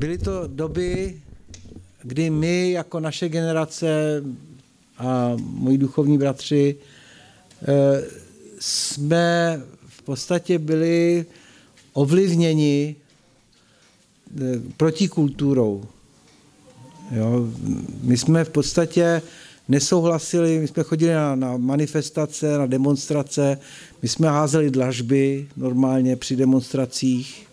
byly to doby, kdy my jako naše generace a moji duchovní bratři eh, jsme v podstatě byli ovlivněni eh, protikulturou. Jo? My jsme v podstatě nesouhlasili, my jsme chodili na, na manifestace, na demonstrace, my jsme házeli dlažby normálně při demonstracích,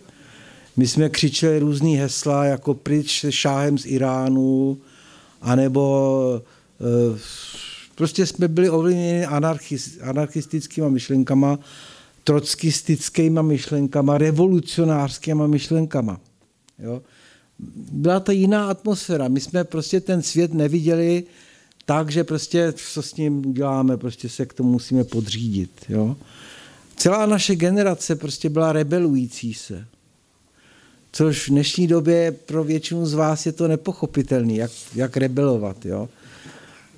my jsme křičeli různý hesla jako pryč se šáhem z Iránu, anebo e, prostě jsme byli ovlivněni anarchistickýma myšlenkama, trockistickýma myšlenkama, revolucionářskýma myšlenkama. Jo? Byla to jiná atmosféra. My jsme prostě ten svět neviděli tak, že prostě co s ním uděláme, prostě se k tomu musíme podřídit. Jo? Celá naše generace prostě byla rebelující se. Což v dnešní době pro většinu z vás je to nepochopitelný, jak, jak rebelovat. Jo?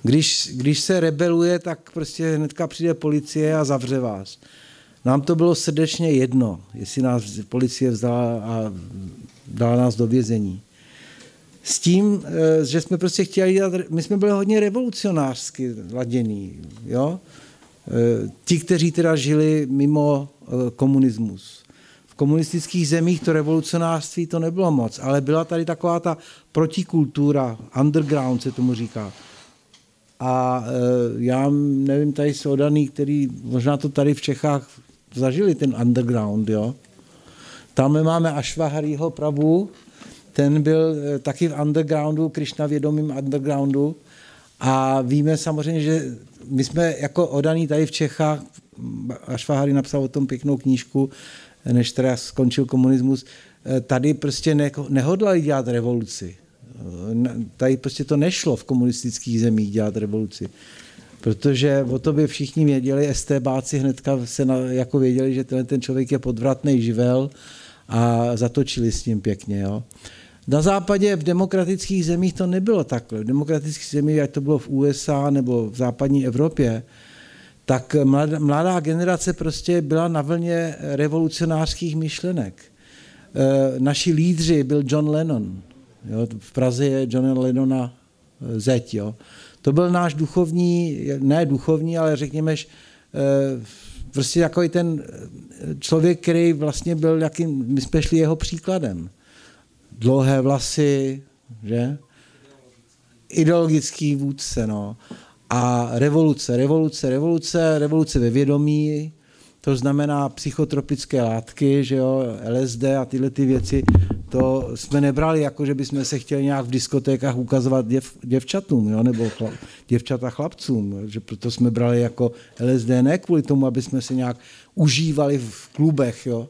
Když, když se rebeluje, tak prostě hnedka přijde policie a zavře vás. Nám to bylo srdečně jedno, jestli nás policie vzala a dala nás do vězení. S tím, eh, že jsme prostě chtěli dělat, my jsme byli hodně revolucionářsky ladění, jo? Eh, ti, kteří teda žili mimo eh, komunismus. Komunistických zemích to revolucionářství to nebylo moc, ale byla tady taková ta protikultura, underground se tomu říká. A já nevím, tady jsou daný, který možná to tady v Čechách zažili, ten underground, jo. Tam máme Ašvaharýho Pravu, ten byl eh, taky v undergroundu, Krišna vědomým undergroundu a víme samozřejmě, že my jsme jako odaný tady v Čechách, Ašvahari napsal o tom pěknou knížku, než teda skončil komunismus, eh, tady prostě ne, nehodlali dělat revoluci. Eh, tady prostě to nešlo v komunistických zemích dělat revoluci. Protože o to by všichni věděli, STBáci hnedka se na, jako věděli, že tenhle ten člověk je podvratný živel a zatočili s ním pěkně. Jo. Na západě v demokratických zemích to nebylo takhle. V demokratických zemích, ať to bylo v USA nebo v západní Evropě, tak mladá, generace prostě byla na vlně revolucionářských myšlenek. E, naši lídři byl John Lennon. Jo, v Praze je John Lennona e, zeď. Jo. To byl náš duchovní, ne duchovní, ale řekněme, e, prostě jako ten člověk, který vlastně byl, jakým, my jsme šli jeho příkladem dlouhé vlasy, že? Ideologický vůdce, no. A revoluce, revoluce, revoluce, revoluce ve vědomí, to znamená psychotropické látky, že jo, LSD a tyhle ty věci, to jsme nebrali jako, že bychom se chtěli nějak v diskotékách ukazovat děv, děvčatům, jo, nebo chlap, děvčata chlapcům, že proto jsme brali jako LSD ne kvůli tomu, aby jsme se nějak užívali v klubech, jo,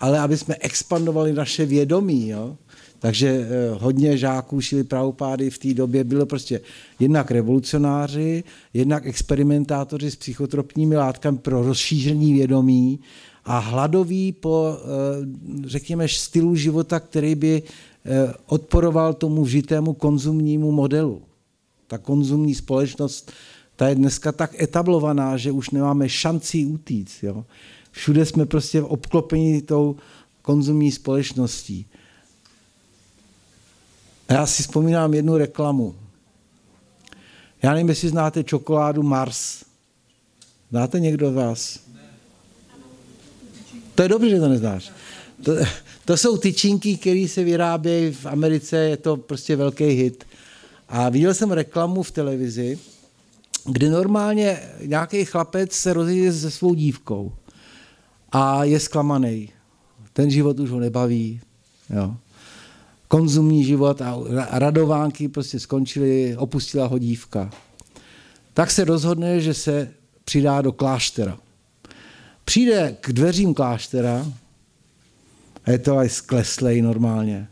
ale aby jsme expandovali naše vědomí, jo, takže eh, hodně žáků šili pravopády v té době bylo prostě jednak revolucionáři, jednak experimentátoři s psychotropními látkami pro rozšíření vědomí a hladoví po, eh, řekněme, stylu života, který by eh, odporoval tomu vžitému konzumnímu modelu. Ta konzumní společnost, ta je dneska tak etablovaná, že už nemáme šancí utíct. Jo? Všude jsme prostě obklopeni tou konzumní společností. A já si vzpomínám jednu reklamu. Já nevím, jestli znáte čokoládu Mars. Znáte někdo z vás? To je dobře, že to neznáš. To, to jsou tyčinky, které se vyrábějí v Americe, je to prostě velký hit. A viděl jsem reklamu v televizi, kde normálně nějaký chlapec se rozjede se svou dívkou a je zklamaný. Ten život už ho nebaví. Jo konzumní život a radovánky prostě skončily, opustila ho dívka. Tak se rozhodne, že se přidá do kláštera. Přijde k dveřím kláštera a je to aj skleslej normálně.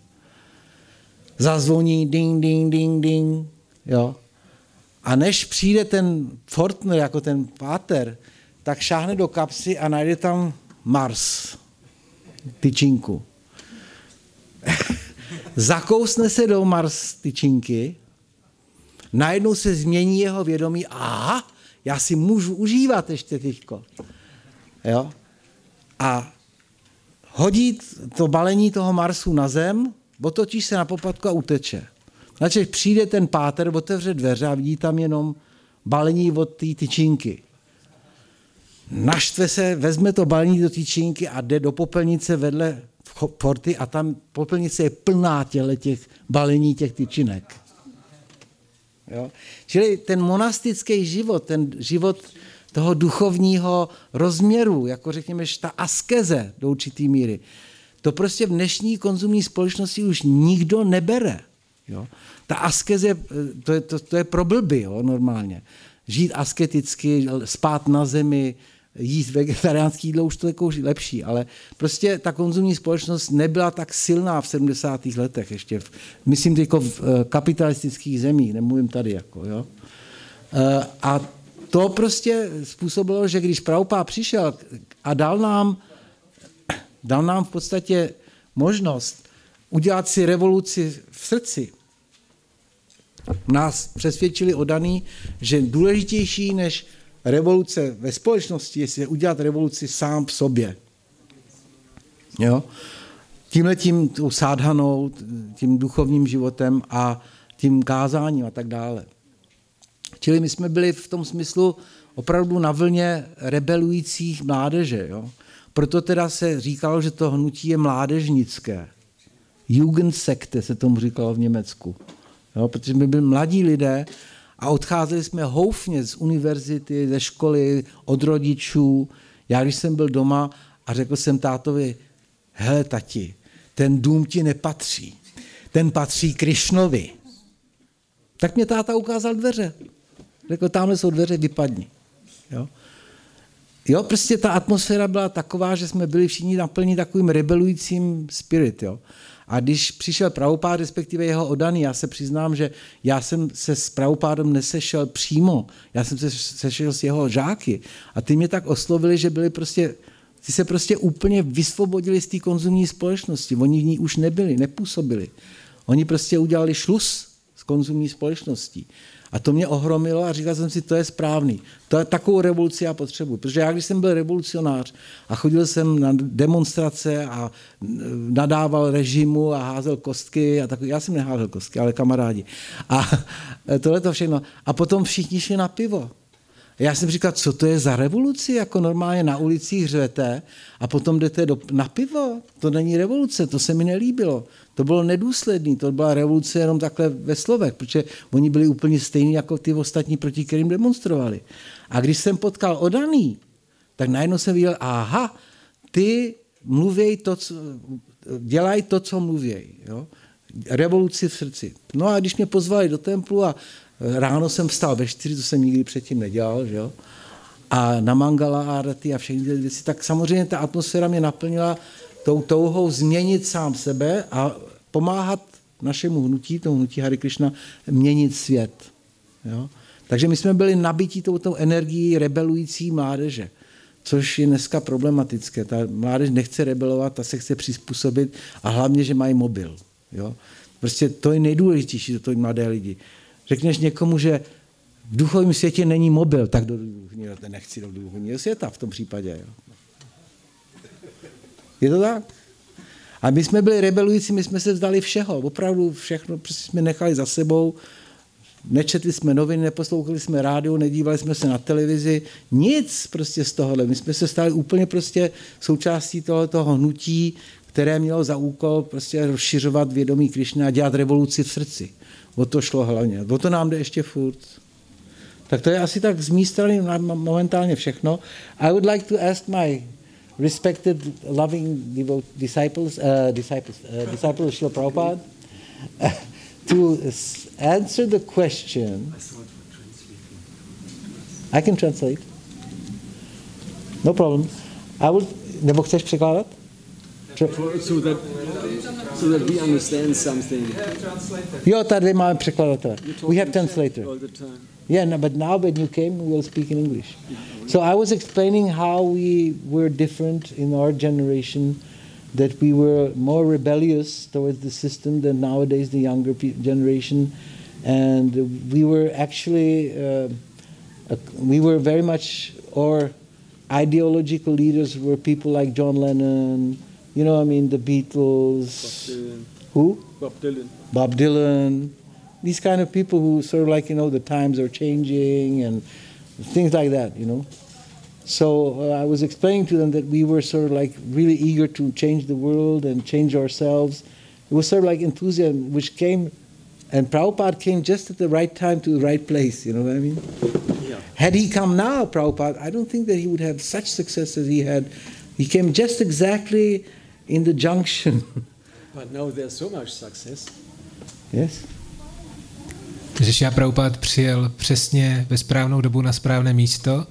Zazvoní ding, ding, ding, ding. Jo. A než přijde ten Fortner, jako ten páter, tak šáhne do kapsy a najde tam Mars, tyčinku. Zakousne se do Mars tyčinky, najednou se změní jeho vědomí, a já si můžu užívat ještě teďko. Jo? A hodí to balení toho Marsu na zem otočí se na popatku a uteče. Znači přijde ten páter, otevře dveře a vidí tam jenom balení od té tyčinky. Naštve se, vezme to balení do tyčinky a jde do popelnice vedle porty a tam popelnice je plná těle těch balení těch tyčinek. Jo? Čili ten monastický život, ten život toho duchovního rozměru, jako řekněme, ta askeze do určitý míry, to prostě v dnešní konzumní společnosti už nikdo nebere. Jo? Ta askeze, to je, to, to je pro blby, jo, normálně. Žít asketicky, spát na zemi, jíst vegetariánský jídlo, už to je jako lepší, ale prostě ta konzumní společnost nebyla tak silná v 70. letech ještě. V, myslím jako v eh, kapitalistických zemích, nemluvím tady jako, jo. Eh, a to prostě způsobilo, že když Praupá přišel a dal nám, dal nám v podstatě možnost udělat si revoluci v srdci, nás přesvědčili odaný, že důležitější než revoluce ve společnosti je udělat revoluci sám v sobě. Jo? Tímhle tím sádhanou, tím duchovním životem a tím kázáním a tak dále. Čili my jsme byli v tom smyslu opravdu na vlně rebelujících mládeže. Jo? Proto teda se říkalo, že to hnutí je mládežnické. Jugendsekte se tomu říkalo v Německu. Jo? Protože my byli mladí lidé a odcházeli jsme houfně z univerzity, ze školy, od rodičů. Já když jsem byl doma a řekl jsem tátovi, hele tati, ten dům ti nepatří, ten patří Krišnovi. Tak mě táta ukázal dveře. Řekl, tamhle jsou dveře, vypadni. Jo? jo, prostě ta atmosféra byla taková, že jsme byli všichni naplní takovým rebelujícím spirit. Jo? A když přišel pravopád, respektive jeho odaný, já se přiznám, že já jsem se s pravopádem nesešel přímo, já jsem se sešel s jeho žáky a ty mě tak oslovili, že byli prostě, ty se prostě úplně vysvobodili z té konzumní společnosti, oni v ní už nebyli, nepůsobili. Oni prostě udělali šlus s konzumní společností. A to mě ohromilo a říkal jsem si, to je správný. To je takovou revoluci já potřebuji. Protože já, když jsem byl revolucionář a chodil jsem na demonstrace a nadával režimu a házel kostky a takový, já jsem neházel kostky, ale kamarádi. A tohle to všechno. A potom všichni šli na pivo. Já jsem říkal, co to je za revoluci, jako normálně na ulicích řvete a potom jdete do, na pivo. To není revoluce, to se mi nelíbilo. To bylo nedůsledný, to byla revoluce jenom takhle ve slovech, protože oni byli úplně stejní jako ty ostatní, proti kterým demonstrovali. A když jsem potkal Odaný, tak najednou jsem viděl, aha, ty mluvěj to, co, dělají to, co mluvěj. Jo? Revoluci v srdci. No a když mě pozvali do templu a ráno jsem vstal ve čtyři, to jsem nikdy předtím nedělal, že jo? a na Mangala Arati a všechny ty věci, tak samozřejmě ta atmosféra mě naplnila tou touhou změnit sám sebe a pomáhat našemu hnutí, tomu hnutí Hari Krishna, měnit svět. Jo? Takže my jsme byli nabití touto energií rebelující mládeže, což je dneska problematické. Ta mládež nechce rebelovat, ta se chce přizpůsobit a hlavně, že mají mobil. Jo? Prostě to je nejdůležitější, to je mladé lidi. Řekneš někomu, že v duchovním světě není mobil, tak do duchovního, nechci do duchovního světa v tom případě. Jo? Je to tak? A my jsme byli rebelující, my jsme se vzdali všeho, opravdu všechno prostě jsme nechali za sebou, nečetli jsme noviny, neposlouchali jsme rádio, nedívali jsme se na televizi, nic prostě z tohohle. My jsme se stali úplně prostě součástí tohoto hnutí, které mělo za úkol prostě rozšiřovat vědomí Krišny a dělat revoluci v srdci. O to šlo hlavně. O to nám jde ještě furt. Tak to je asi tak z mé strany momentálně všechno. I would like to ask my respected, loving devote disciples, uh, disciples, uh, disciples of Srila Prabhupada, to answer the question. I can translate. No problem. I will. Nebo chceš překládat? So that, so that we understand something. Tady máme překladatele. We have translator. All the time. Yeah, no, but now when you came, we'll speak in English. So I was explaining how we were different in our generation, that we were more rebellious towards the system than nowadays the younger generation, and we were actually uh, we were very much our ideological leaders were people like John Lennon, you know, I mean the Beatles, Who? Bob Dylan. Bob Dylan, these kind of people who sort of like, you know, the times are changing and things like that, you know. So uh, I was explaining to them that we were sort of like really eager to change the world and change ourselves. It was sort of like enthusiasm, which came, and Prabhupada came just at the right time to the right place, you know what I mean? Yeah. Had he come now, Prabhupada, I don't think that he would have such success as he had. He came just exactly in the junction. But now there's so much success. yes? Že Šia Prabhupada přijel přesně ve správnou dobu na správné místo.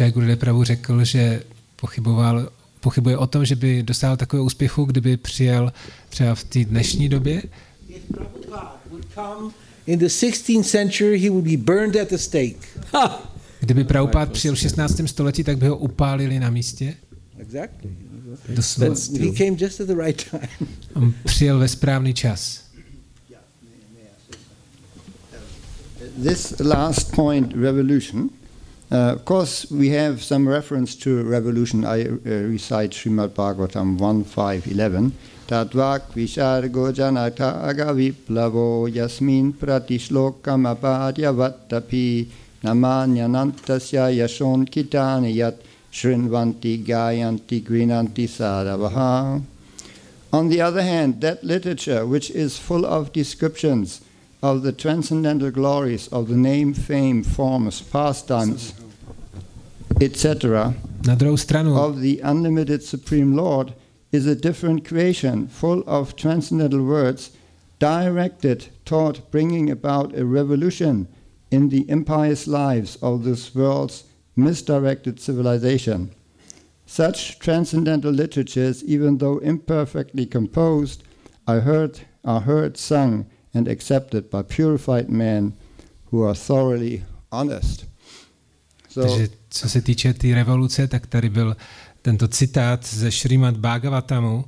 Jai Gurudev Prabhu řekl, že pochyboval, pochybuje o tom, že by dosáhl takového úspěchu, kdyby přijel třeba v té dnešní době. In the 16th century, he would be burned at the stake. Ha! Kdyby Prabhupada přijel v 16. století, tak by ho upálili na místě. Exactly. Doslova. He came just at the right time. On přijel ve správný čas. This last point, revolution. Uh, of course, we have some reference to revolution. I uh, recite Srimad Bhagavatam 1.5.11. Tatvak vishargo janata agaviplavo yasmin pratishlokam apadya vattapi namanyanantasya yashon kitani yat shrinvanti gayanti grinanti sadavaha. On the other hand, that literature which is full of descriptions of the transcendental glories of the name, fame, forms, pastimes, etc., Na druhou stranu, of the unlimited Supreme Lord is a different creation full of transcendental words directed toward bringing about a revolution in the impious lives of this world's misdirected civilization. Such transcendental literatures, even though imperfectly composed, are heard, are heard, sung, and accepted by purified men who are thoroughly honest. So, takže co se týče té tý revoluce, tak tady byl tento citát ze Šrimad Bhagavatamu,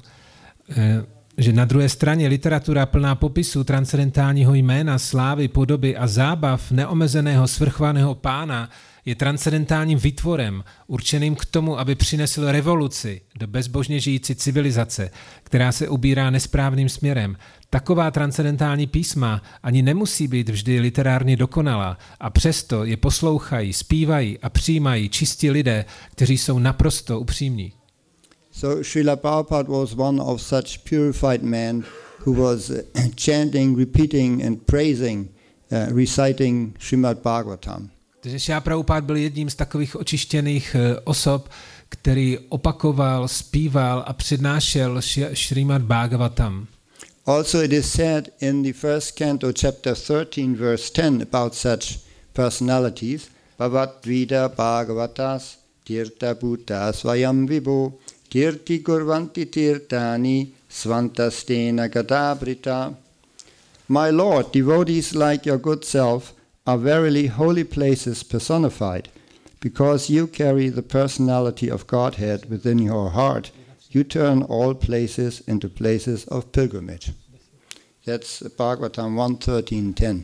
eh, že na druhé straně literatura plná popisu transcendentálního jména, slávy, podoby a zábav neomezeného svrchovaného pána je transcendentálním výtvorem, určeným k tomu, aby přinesl revoluci do bezbožně žijící civilizace, která se ubírá nesprávným směrem. Taková transcendentální písma ani nemusí být vždy literárně dokonalá a přesto je poslouchají, zpívají a přijímají čistí lidé, kteří jsou naprosto upřímní. so Srila Prabhupada was one of such purified men who was uh, chanting, repeating, and praising, uh, reciting Srimad Bhagavatam. Takže Šá Prabhupád byl jedním z takových očištěných eh, osob, který opakoval, zpíval a přednášel Šrímad Bhagavatam. Also, it is said in the first canto, chapter 13, verse 10, about such personalities Bhavat Vida Bhagavatas Tirta Bhuta Svayam Vibho Tirti Kurvanti Tirtani Svantastena Gadabrita. My Lord, devotees like your good self are verily holy places personified. Because you carry the personality of Godhead within your heart, you turn all places into places of pilgrimage. That's Bhagavatam 1.13.10.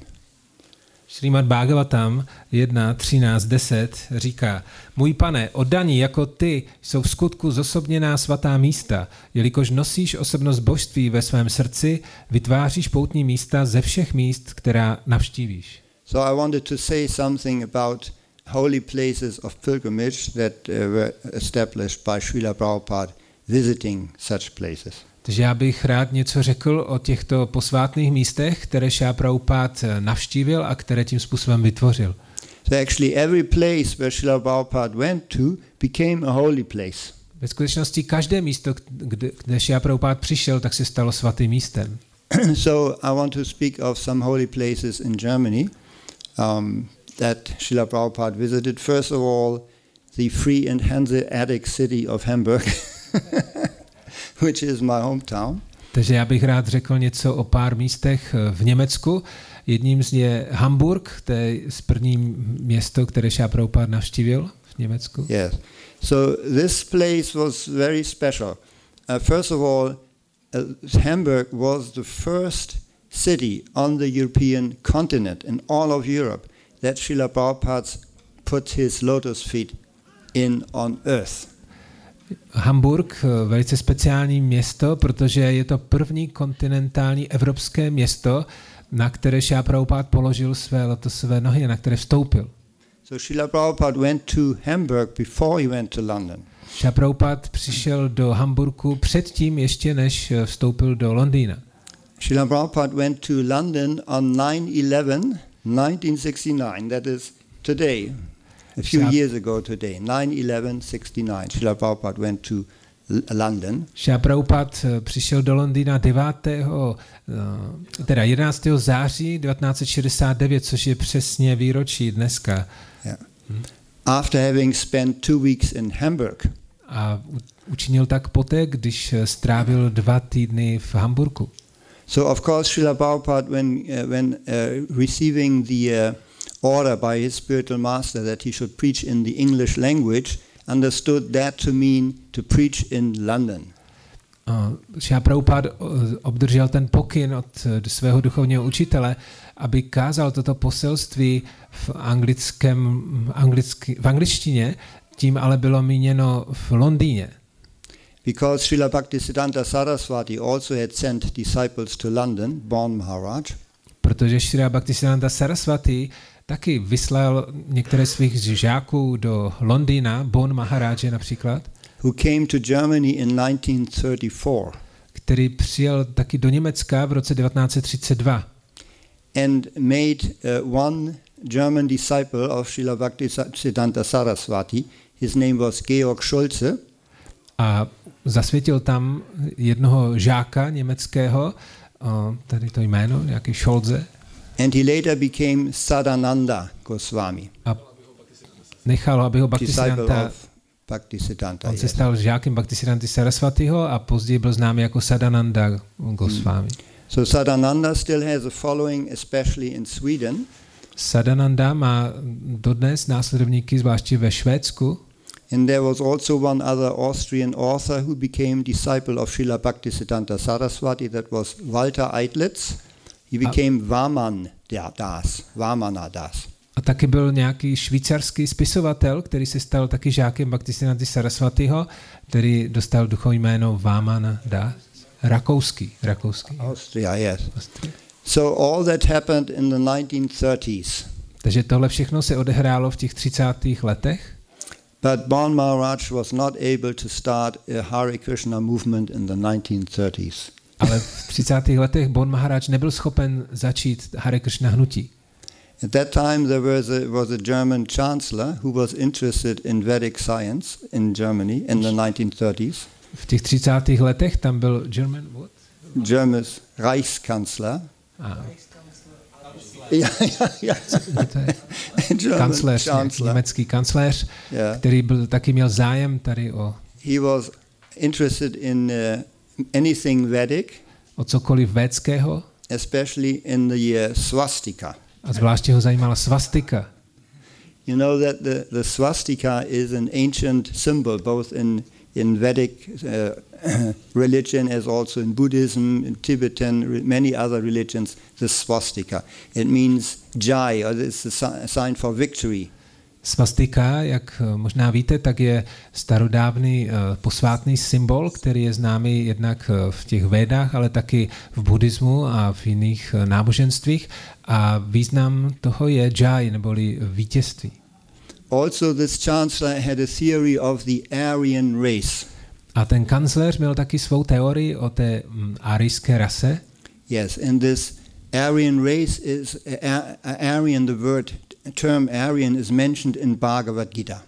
Šrímad Bhagavatam 1, 13, 10 říká, můj pane, oddaní jako ty jsou v skutku zosobněná svatá místa, jelikož nosíš osobnost božství ve svém srdci, vytváříš poutní místa ze všech míst, která navštívíš. So I wanted to say something about holy places of pilgrimage that uh, were established by Srila Prabhupada visiting such places. Takže já bych rád něco řekl o těchto posvátných místech, které Šá Prabhupád navštívil a které tím způsobem vytvořil. So actually every place where Srila Prabhupada went to became a holy place. Ve skutečnosti každé místo, kde, kde Prabhupád přišel, tak se stalo svatým místem. so I want to speak of some holy places in Germany um, that Srila Prabhupada visited. First of all, the free and Hanseatic city of Hamburg, which is my hometown. Takže já bych rád řekl něco o pár místech v Německu. Jedním z je Hamburg, to je první město, které Šá Prabhupád navštívil v Německu. Yes. So this place was very special. Uh, first of all, uh, Hamburg was the first city on the European continent in all of Europe that Srila Prabhupada put his lotus feet in on earth. Hamburg, eh, velice speciální město, protože je to první kontinentální evropské město, na které Šá Prabhupád položil své lotosové nohy a na které vstoupil. So Srila Prabhupada went to Hamburg before he went to London. Prabhupád přišel do Hamburgu předtím ještě, než eh, vstoupil do Londýna. Srila Prabhupada went to London on 9-11, 1969. That is today, a few Srila- years ago today. 9-11, 69. Srila Prabhupada went to London. Šá Prabhupád eh, přišel do Londýna 9. eh, teda 11. září 1969, což je přesně výročí dneska. Yeah. After having spent two weeks in Hamburg. A učinil tak poté, když eh, strávil dva týdny v Hamburgu. So of course Srila Prabhupada, when, uh, when uh, receiving the uh, order by his spiritual master that he should preach in the English language, understood that to mean to preach in London. Šá Prabhupád eh, obdržel ten pokyn od eh, svého duchovního učitele, aby kázal toto poselství v, anglickém, anglicky, v angličtině, tím ale bylo míněno v Londýně. Because Srila Bhaktisiddhanta Saraswati also had sent disciples to London, Bon Maharaj, Protože Shri Bhaktisiddhanta Saraswati taky vyslal některé svých žáků do Londýna, Bon Maharaj například, who came to Germany in 1934 který přijel taky do Německa v roce 1932 and made uh, one German disciple of Srila Bhaktisiddhanta Saraswati. His name was Georg Schulze. a zasvětil tam jednoho žáka německého, o, tady to jméno, nějaký Scholze, And he later became Sadananda Goswami, a nechal, ho Bhaktisiddhanta, Bhaktisiddhanta. on se stal žákem Bhaktisiddhanty Sarasvatiho a později byl známý jako Sadananda Goswami. Hmm. So Sadananda still has a following, especially in Sweden. Sadananda má dodnes následovníky, zvláště ve Švédsku, And there was also one other Austrian author who became disciple of Srila Bhaktisiddhanta Saraswati, that was Walter Eitlitz. He became Vaman Das, Vamana Das. A taky byl nějaký švýcarský spisovatel, který se stal taky žákem Bhaktisiddhanty Sarasvatiho, který dostal duchovní jméno Vámana Das. Rakouský, rakouský. Austria, yes. So all that happened in the 1930s. Takže tohle všechno se odehrálo v těch 30. letech, But Bon Maharaj was not able to start a Hare Krishna movement in the 1930s. Ale v 30. letech Bon Maharaj nebyl schopen začít Hare Krishna hnutí. At that time, there was a, was a German chancellor who was interested in Vedic science in Germany in the 1930s. V těch 30. letech tam byl German what? German's Reichskanzler. A, Yeah, yeah, yeah. to je German kancléř, chancellor. německý kancléř, Yeah. který byl, taky měl zájem tady o, He was interested in uh, anything Vedic, o cokoliv védského especially in the uh, swastika. a zvláště ho zajímala svastika. You know that the, the swastika is an ancient symbol, both in, in Vedic uh, religion as also in Buddhism, in Tibetan, many other religions, the swastika. It means jai, or it's a a sign for victory. Svastika, jak eh, možná víte, tak je starodávný eh, posvátný symbol, který je známý jednak eh, v těch védách, ale taky v buddhismu a v jiných náboženstvích. A význam toho je jai, neboli vítězství. Also, this chancellor had a theory of the Aryan race. A ten kancléř měl taky svou teorii o té mm, arijské rase. Yes, and this Aryan race is uh, Aryan. The word term Aryan is mentioned in Bhagavad Gita.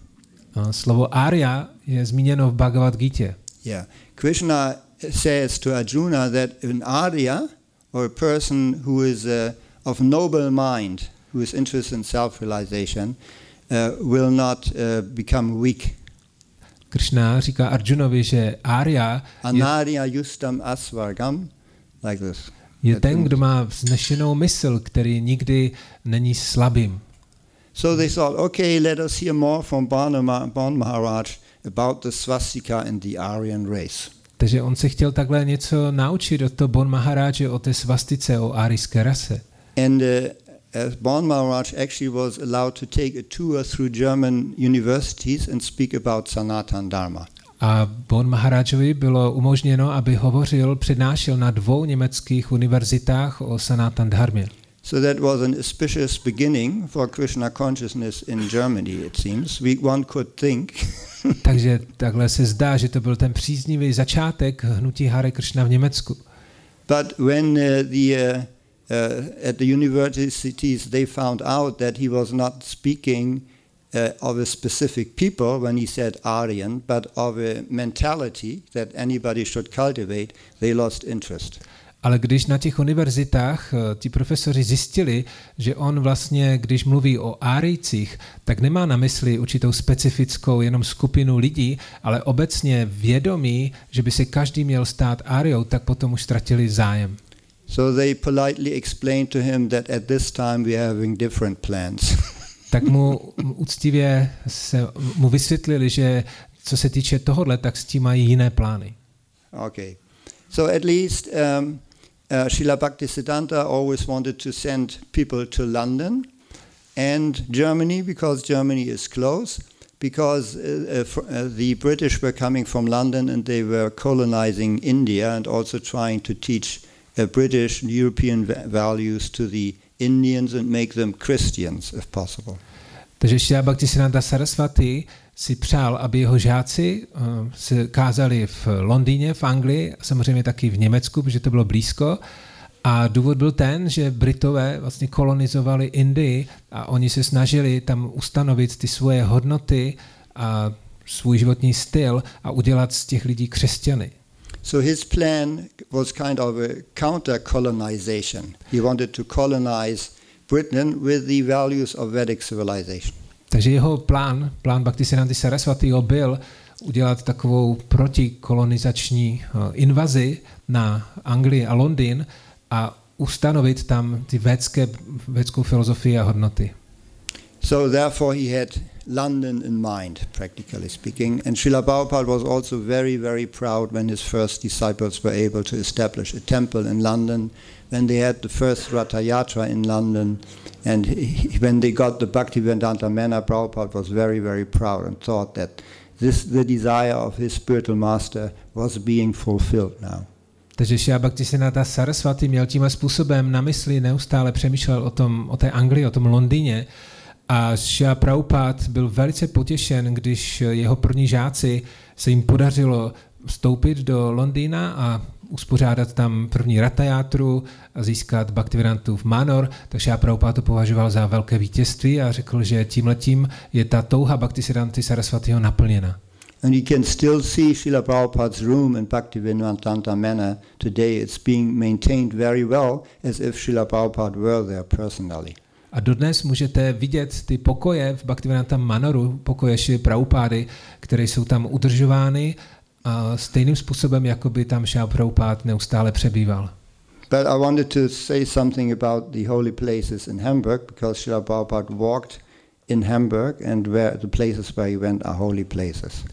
Slovo Arya je zmíněno v Bhagavad Gita. Yeah, Krishna says to Arjuna that an Arya, or a person who is uh, of noble mind, who is interested in self-realization, uh, will not uh, become weak. Krishna říká Arjunovi, že Arya Anarya yustam asvargam, like this. je ten, kdo má vznešenou mysl, který nikdy není slabým. So they thought, okay, let us hear more from Bon Maharaj about the swastika and the Aryan race. Takže on se chtěl takhle něco naučit od toho Bon Maharáže o té svastice, o árijské rase. And uh, as Bon Maharaj actually was allowed to take a tour through German universities and speak about Sanatan Dharma. A Bon Maharajovi bylo umožněno, aby hovořil, přednášel na dvou německých univerzitách o Sanatan Dharmě. So that was an auspicious beginning for Krishna consciousness in Germany, it seems. We, one could think Takže takhle se zdá, že to byl ten příznivý začátek hnutí Hare Krishna v Německu. But when uh, the uh, uh, at the universities they found out that he was not speaking uh, of a specific people when he said Aryan, but of a mentality that anybody should cultivate, they lost interest. Ale když na těch univerzitách eh, ti profesoři zjistili, že on vlastně, když mluví o árijcích, tak nemá na mysli určitou specifickou jenom skupinu lidí, ale obecně vědomí, že by se každý měl stát áriou, tak potom už ztratili zájem. So they politely explained to him that at this time we are having different plans. tak mu úctivě se, mu vysvětlili, že co se týče tohohle, tak s tím mají jiné plány. okay. So at least um, uh, Srila Bhaktisiddhanta always wanted to send people to London and Germany because Germany is close. Because uh, uh, uh, the British were coming from London and they were colonizing India and also trying to teach uh, British and European va- values to the Indians and make them Christians if possible. Takže Šila Bhaktisiddhanta Sarasvati si přál, aby jeho žáci uh, se kázali v Londýně, v Anglii, samozřejmě taky v Německu, protože to bylo blízko. A důvod byl ten, že Britové vlastně kolonizovali Indii a oni se snažili tam ustanovit ty svoje hodnoty a svůj životní styl a udělat z těch lidí křesťany. So his plan was kind of a counter colonization. He wanted to colonize Britain with the values of Vedic civilization. Takže jeho plán, plán Bhaktisiddhanty Sarasvatiho byl udělat takovou protikolonizační uh, invazi na Anglii a Londýn a ustanovit tam ty védské, védskou filozofii a hodnoty. So therefore he had London in mind, practically speaking. And Srila Prabhupada was also very, very proud when his first disciples were able to establish a temple in London, when they had the first Ratha Yatra in London, and he, when they got the Bhaktivedanta Manor, Prabhupada was very, very proud and thought that this, the desire of his spiritual master was being fulfilled now. Takže Shia Bhaktisiddhanta Sarasvati měl tímhle způsobem na mysli, neustále přemýšlel o, tom, o té Anglii, o tom Londýně. A Shia Prabhupada byl velice potěšen, když jeho první žáci se jim podařilo vstoupit do Londýna a uspořádat tam první ratajátru a získat Bhaktivedantův manor, takže Shia Prabhupada to považoval za velké vítězství a řekl, že tímhletím je ta touha Bhaktisiddhanty Sarasvatiho naplněna. And you can still see Srila Prabhupada's room in Bhaktivedanta Manor today. It's being maintained very well as if Srila Prabhupada were there personally. A dodnes můžete vidět ty pokoje v Bhaktivedanta Manoru, pokoje Šily Prabhupády, které jsou tam udržovány stejným způsobem, jako by tam Šila Prabhupád neustále přebýval. But I wanted to say something about the holy places in Hamburg because Srila Prabhupada walked in Hamburg and where the places where he went are holy places.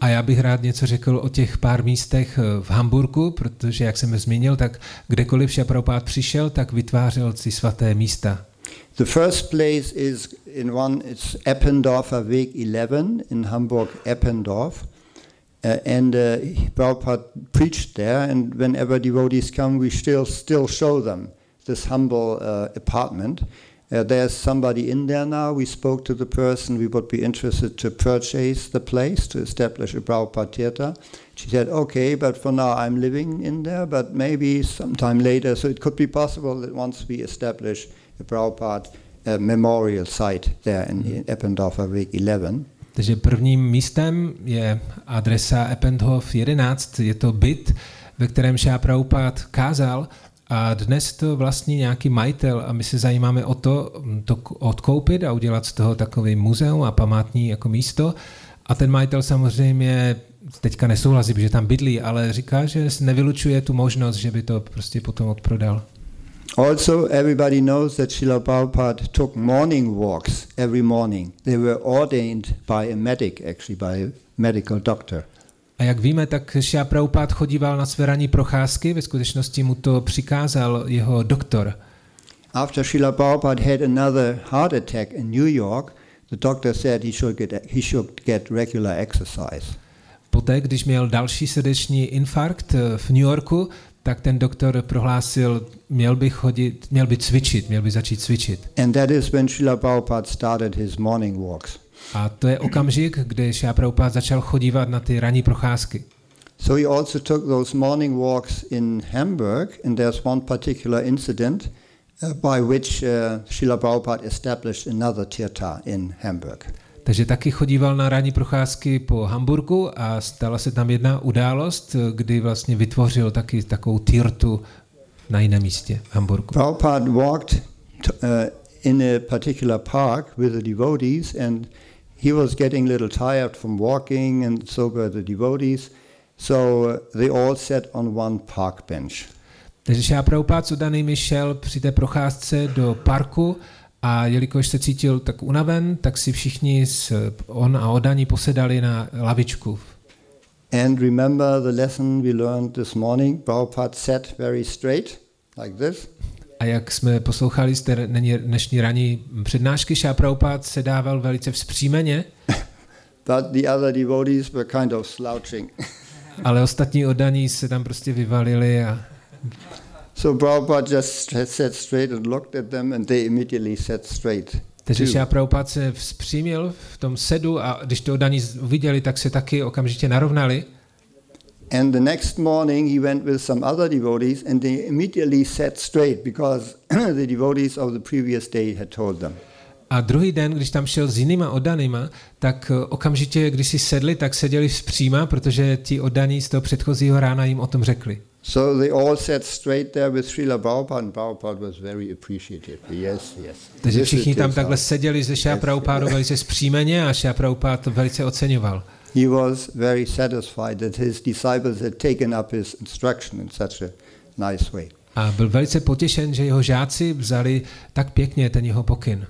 A já bych rád něco řekl o těch pár místech eh, v Hamburgu, protože, jak jsem zmínil, tak kdekoliv Šila Prabhupád přišel, tak vytvářel si svaté místa. The first place is in one, it's Eppendorfer Weg 11 in Hamburg, Eppendorf. Uh, and uh, Prabhupada preached there, and whenever devotees come, we still still show them this humble uh, apartment. Uh, there's somebody in there now. We spoke to the person. We would be interested to purchase the place to establish a Prabhupada theater. She said, "Okay, but for now I'm living in there. But maybe sometime later. So it could be possible that once we establish a Prabhupada uh, memorial site there in, in Eppendorfer Weg 11." Takže prvním místem je adresa Eppendhof 11, je to byt, ve kterém Šá Prabhupád kázal a dnes to vlastní nějaký majitel a my se zajímáme o to, to odkoupit a udělat z toho takový muzeum a památní jako místo. A ten majitel samozřejmě teďka nesouhlasí, že tam bydlí, ale říká, že nevylučuje tu možnost, že by to prostě potom odprodal. Also, everybody knows that Srila Prabhupada took morning walks every morning. They were ordained by a medic, actually, by a medical doctor. A jak víme, tak Šia Prabhupád chodíval na své ranní procházky, ve skutečnosti mu to přikázal jeho doktor. After Srila Prabhupada had another heart attack in New York, the doctor said he should get, he should get regular exercise. poté, když měl další srdeční infarkt eh, v New Yorku, tak ten doktor prohlásil, měl by chodit, měl by cvičit, měl by začít cvičit. And that is when Srila Prabhupada started his morning walks. A to je okamžik, kdy Šila Prabhupada začal chodívat na ty ranní procházky. So he also took those morning walks in Hamburg, and there's one particular incident uh, by which uh, Srila Prabhupada established another tirtha in Hamburg. Takže taky chodíval na ranní procházky po Hamburgu a stala se tam jedna událost, kdy vlastně vytvořil taky takovou tirtu na jiném místě v Hamburgu. Prabhupada walked t- uh, in a particular park with the devotees, and he was getting a little tired from walking, and so were the devotees. So uh, they all sat on one park bench. Takže Šá Prabhupád s Udanými šel při té procházce do parku a jelikož se cítil tak unaven, tak si všichni s, on a Odaní posedali na lavičku. And remember the lesson we learned this morning? Prabhupada sat very straight, like this. A jak jsme poslouchali z té dne- dnešní ranní přednášky, Šá Prabhupád se dával velice vzpřímeně, But the other devotees were kind of slouching. ale ostatní Odaní se tam prostě vyvalili a so Prabhupada just sat straight and looked at them, and they immediately sat straight. Takže too. Šá Prabhupád se vzpřímil v tom sedu a když to Odaní uviděli, tak se taky okamžitě narovnali. And the next morning he went with some other devotees, and they immediately sat straight because the devotees of the previous day had told them. A druhý den, když tam šel s jinýma oddanýma, tak eh, okamžitě, když si sedli, tak seděli vzpříma, protože ti oddaní z toho předchozího rána jim o tom řekli. So they all sat straight there with Srila Prabhupada, and Prabhupada was very appreciative. Yes, yes. Takže všichni tam takhle seděli se Šá Prabhupádou velice zpřímeně a Prabhupád to velice oceňoval. He was very satisfied that his disciples had taken up his instruction in such a nice way. A byl velice potěšen, že jeho žáci vzali tak pěkně ten jeho pokyn.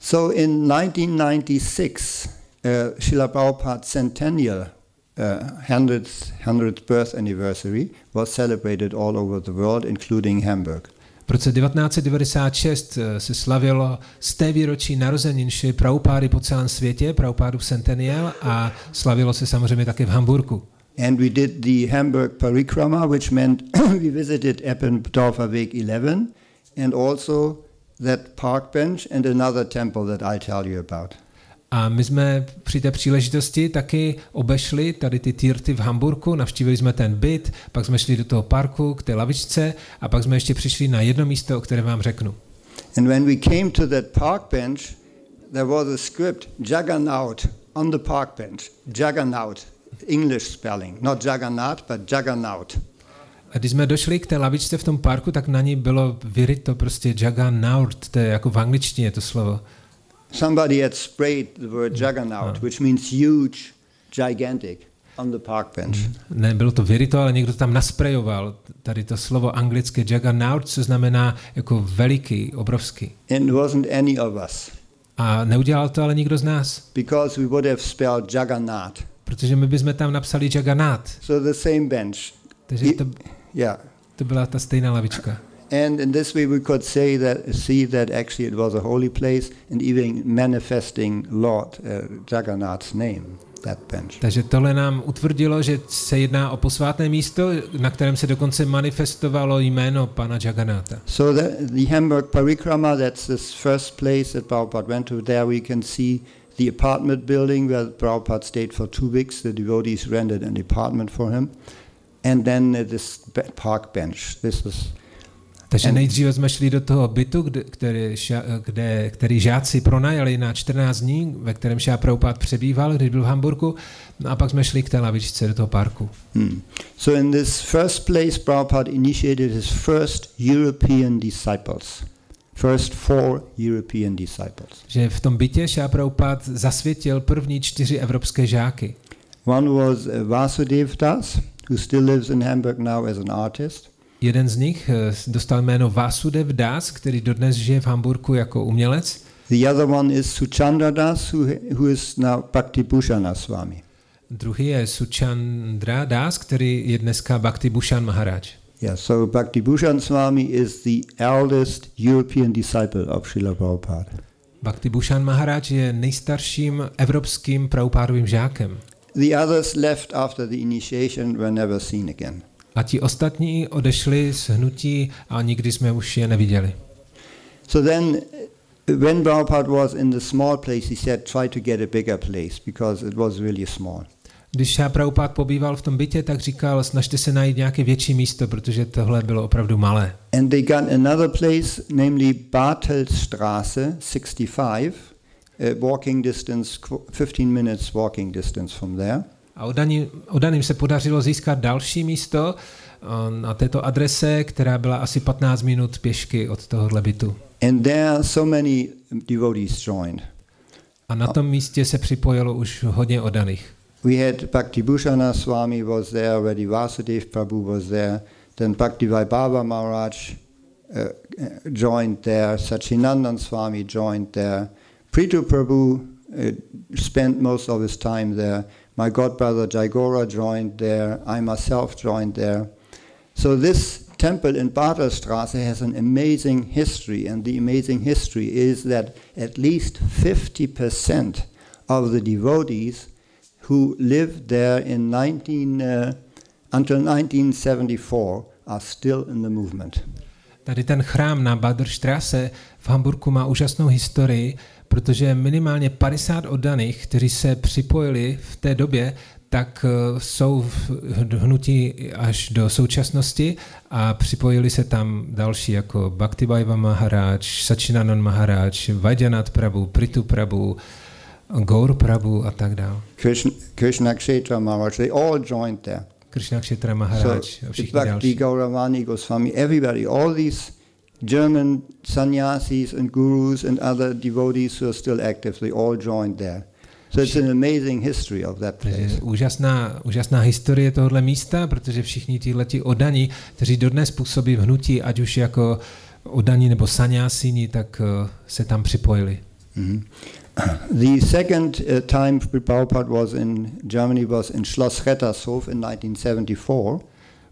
So in 1996, uh, Srila Prabhupada's centennial, 100th, 100th birth anniversary, was celebrated all over the world, including Hamburg. V roce 1996 eh, se slavilo z té výročí narozenin Šri Prabhupády po celém světě, Prabhupádův centennial a slavilo se samozřejmě také v Hamburgu. And we did the Hamburg Parikrama, which meant we visited Eppendorfer Weg 11 and also that park bench and another temple that I'll tell you about. A my jsme při té příležitosti taky obešli tady ty týrty v Hamburku, navštívili jsme ten byt, pak jsme šli do toho parku k té lavičce a pak jsme ještě přišli na jedno místo, o kterém vám řeknu. And when we came to that park bench, there was a script, Juggernaut, on the park bench. Juggernaut, English spelling, not Juggernaut, but Juggernaut. A když jsme došli k té lavičce v tom parku, tak na ní bylo vyryto prostě Juggernaut, to je jako v angličtině to slovo. Somebody had sprayed the word Juggernaut, which means huge, gigantic, on the park bench. Ne, bylo to vyryto, ale někdo tam nasprejoval. Tady to slovo anglické Juggernaut, co znamená jako veliký, obrovský. And it wasn't any of us, A neudělal to ale nikdo z nás, because we would have spelled Juggernaut. protože my bychom tam napsali Juggernaut. So the same bench. Takže to, Yeah. to byla ta stejná lavička. And in this way we could say that, see that actually it was a holy place and even manifesting Lord uh, Jagannath's name, that bench. Takže tohle nám utvrdilo, že se jedná o posvátné místo, na kterém se dokonce manifestovalo jméno pana Jagannatha. So the, the Hamburg Parikrama, that's this first place that Prabhupada went to. There we can see the apartment building where Prabhupada stayed for two weeks. The devotees rented an apartment for him. And then uh, this park bench. This is Takže nejdříve jsme šli do toho bytu, kde, který, ša- kde, který žáci pronajali na 14 dní, ve kterém Šá Prabhupád přebýval, když byl v Hamburgu, no a pak jsme šli k té lavičce do toho parku. Hmm. So in this first place, Prabhupada initiated his first European disciples. First four European disciples. Že v tom bytě Šá Prabhupád zasvětil první čtyři evropské žáky. One was uh, Vasudev Das, who still lives in Hamburg now as an artist. Jeden z nich eh, dostal jméno Vasudev Das, který dodnes žije v Hamburgu jako umělec. The other one is Suchandra Das, who, who is now Bhakti Bhushana Swami. Druhý je Suchandra Das, který je dneska Bhakti Bhushan Maharaj. Yeah, so Bhakti Bhushan Swami is the eldest European disciple of Srila Prabhupada. Bhakti Bhushan Maharaj je nejstarším evropským Prabhupádovým žákem. The others left after the initiation were never seen again. A ti ostatní odešli z hnutí a nikdy jsme už je neviděli. So then, when Prabhupada was in the small place, he said, try to get a bigger place because it was really small. Když já Prabhupád pobýval v tom bytě, tak říkal, snažte se najít nějaké větší místo, protože tohle bylo opravdu malé. And they got another place, namely Bartelstraße 65, uh, walking distance, qu- 15 minutes walking distance from there. A odaním, odaným se podařilo získat další místo eh, na této adrese, která byla asi 15 minut pěšky od tohohle bytu. And there so many devotees joined. A na tom místě se připojilo už hodně odaných. We had Bhakti Bhushana Swami was there already, Vasudev Prabhu was there, then Bhakti Vaibhava Maharaj uh, joined there, Sachinandan Swami joined there, Prithu Prabhu uh, spent most of his time there, my godbrother Jaigora joined there, I myself joined there. So this temple in Bartelstraße has an amazing history, and the amazing history is that at least 50% of the devotees who lived there in 19, uh, until 1974 are still in the movement. Tady ten chrám na v Hamburku má úžasnou historii, protože minimálně 50 oddaných, kteří se připojili v té době, tak eh, jsou v hnutí až do současnosti a připojili se tam další jako Bhaktivaiva Maharaj, Sachinanan Maharaj, Vaidyanat Prabhu, Prithu Prabhu, Gaur Prabhu a tak dále. Krishna, Krishna Kshetra Maharaj, they all joined there. Krishna Kshetra So Maharaj a the všichni Bhakti další. Gauravani Goswami, everybody, all these German sannyasis and gurus and other devotees who are still active, they all joined there. So it's an amazing history of that place. úžasná, úžasná historie tohohle místa, protože všichni tihleti odaní, kteří dodnes působí v hnutí, ať už jako odaní nebo sanyásini, tak eh, se tam připojili. Mhm. The second uh, time Prabhupada was in Germany was in Schloss Rettershof in 1974.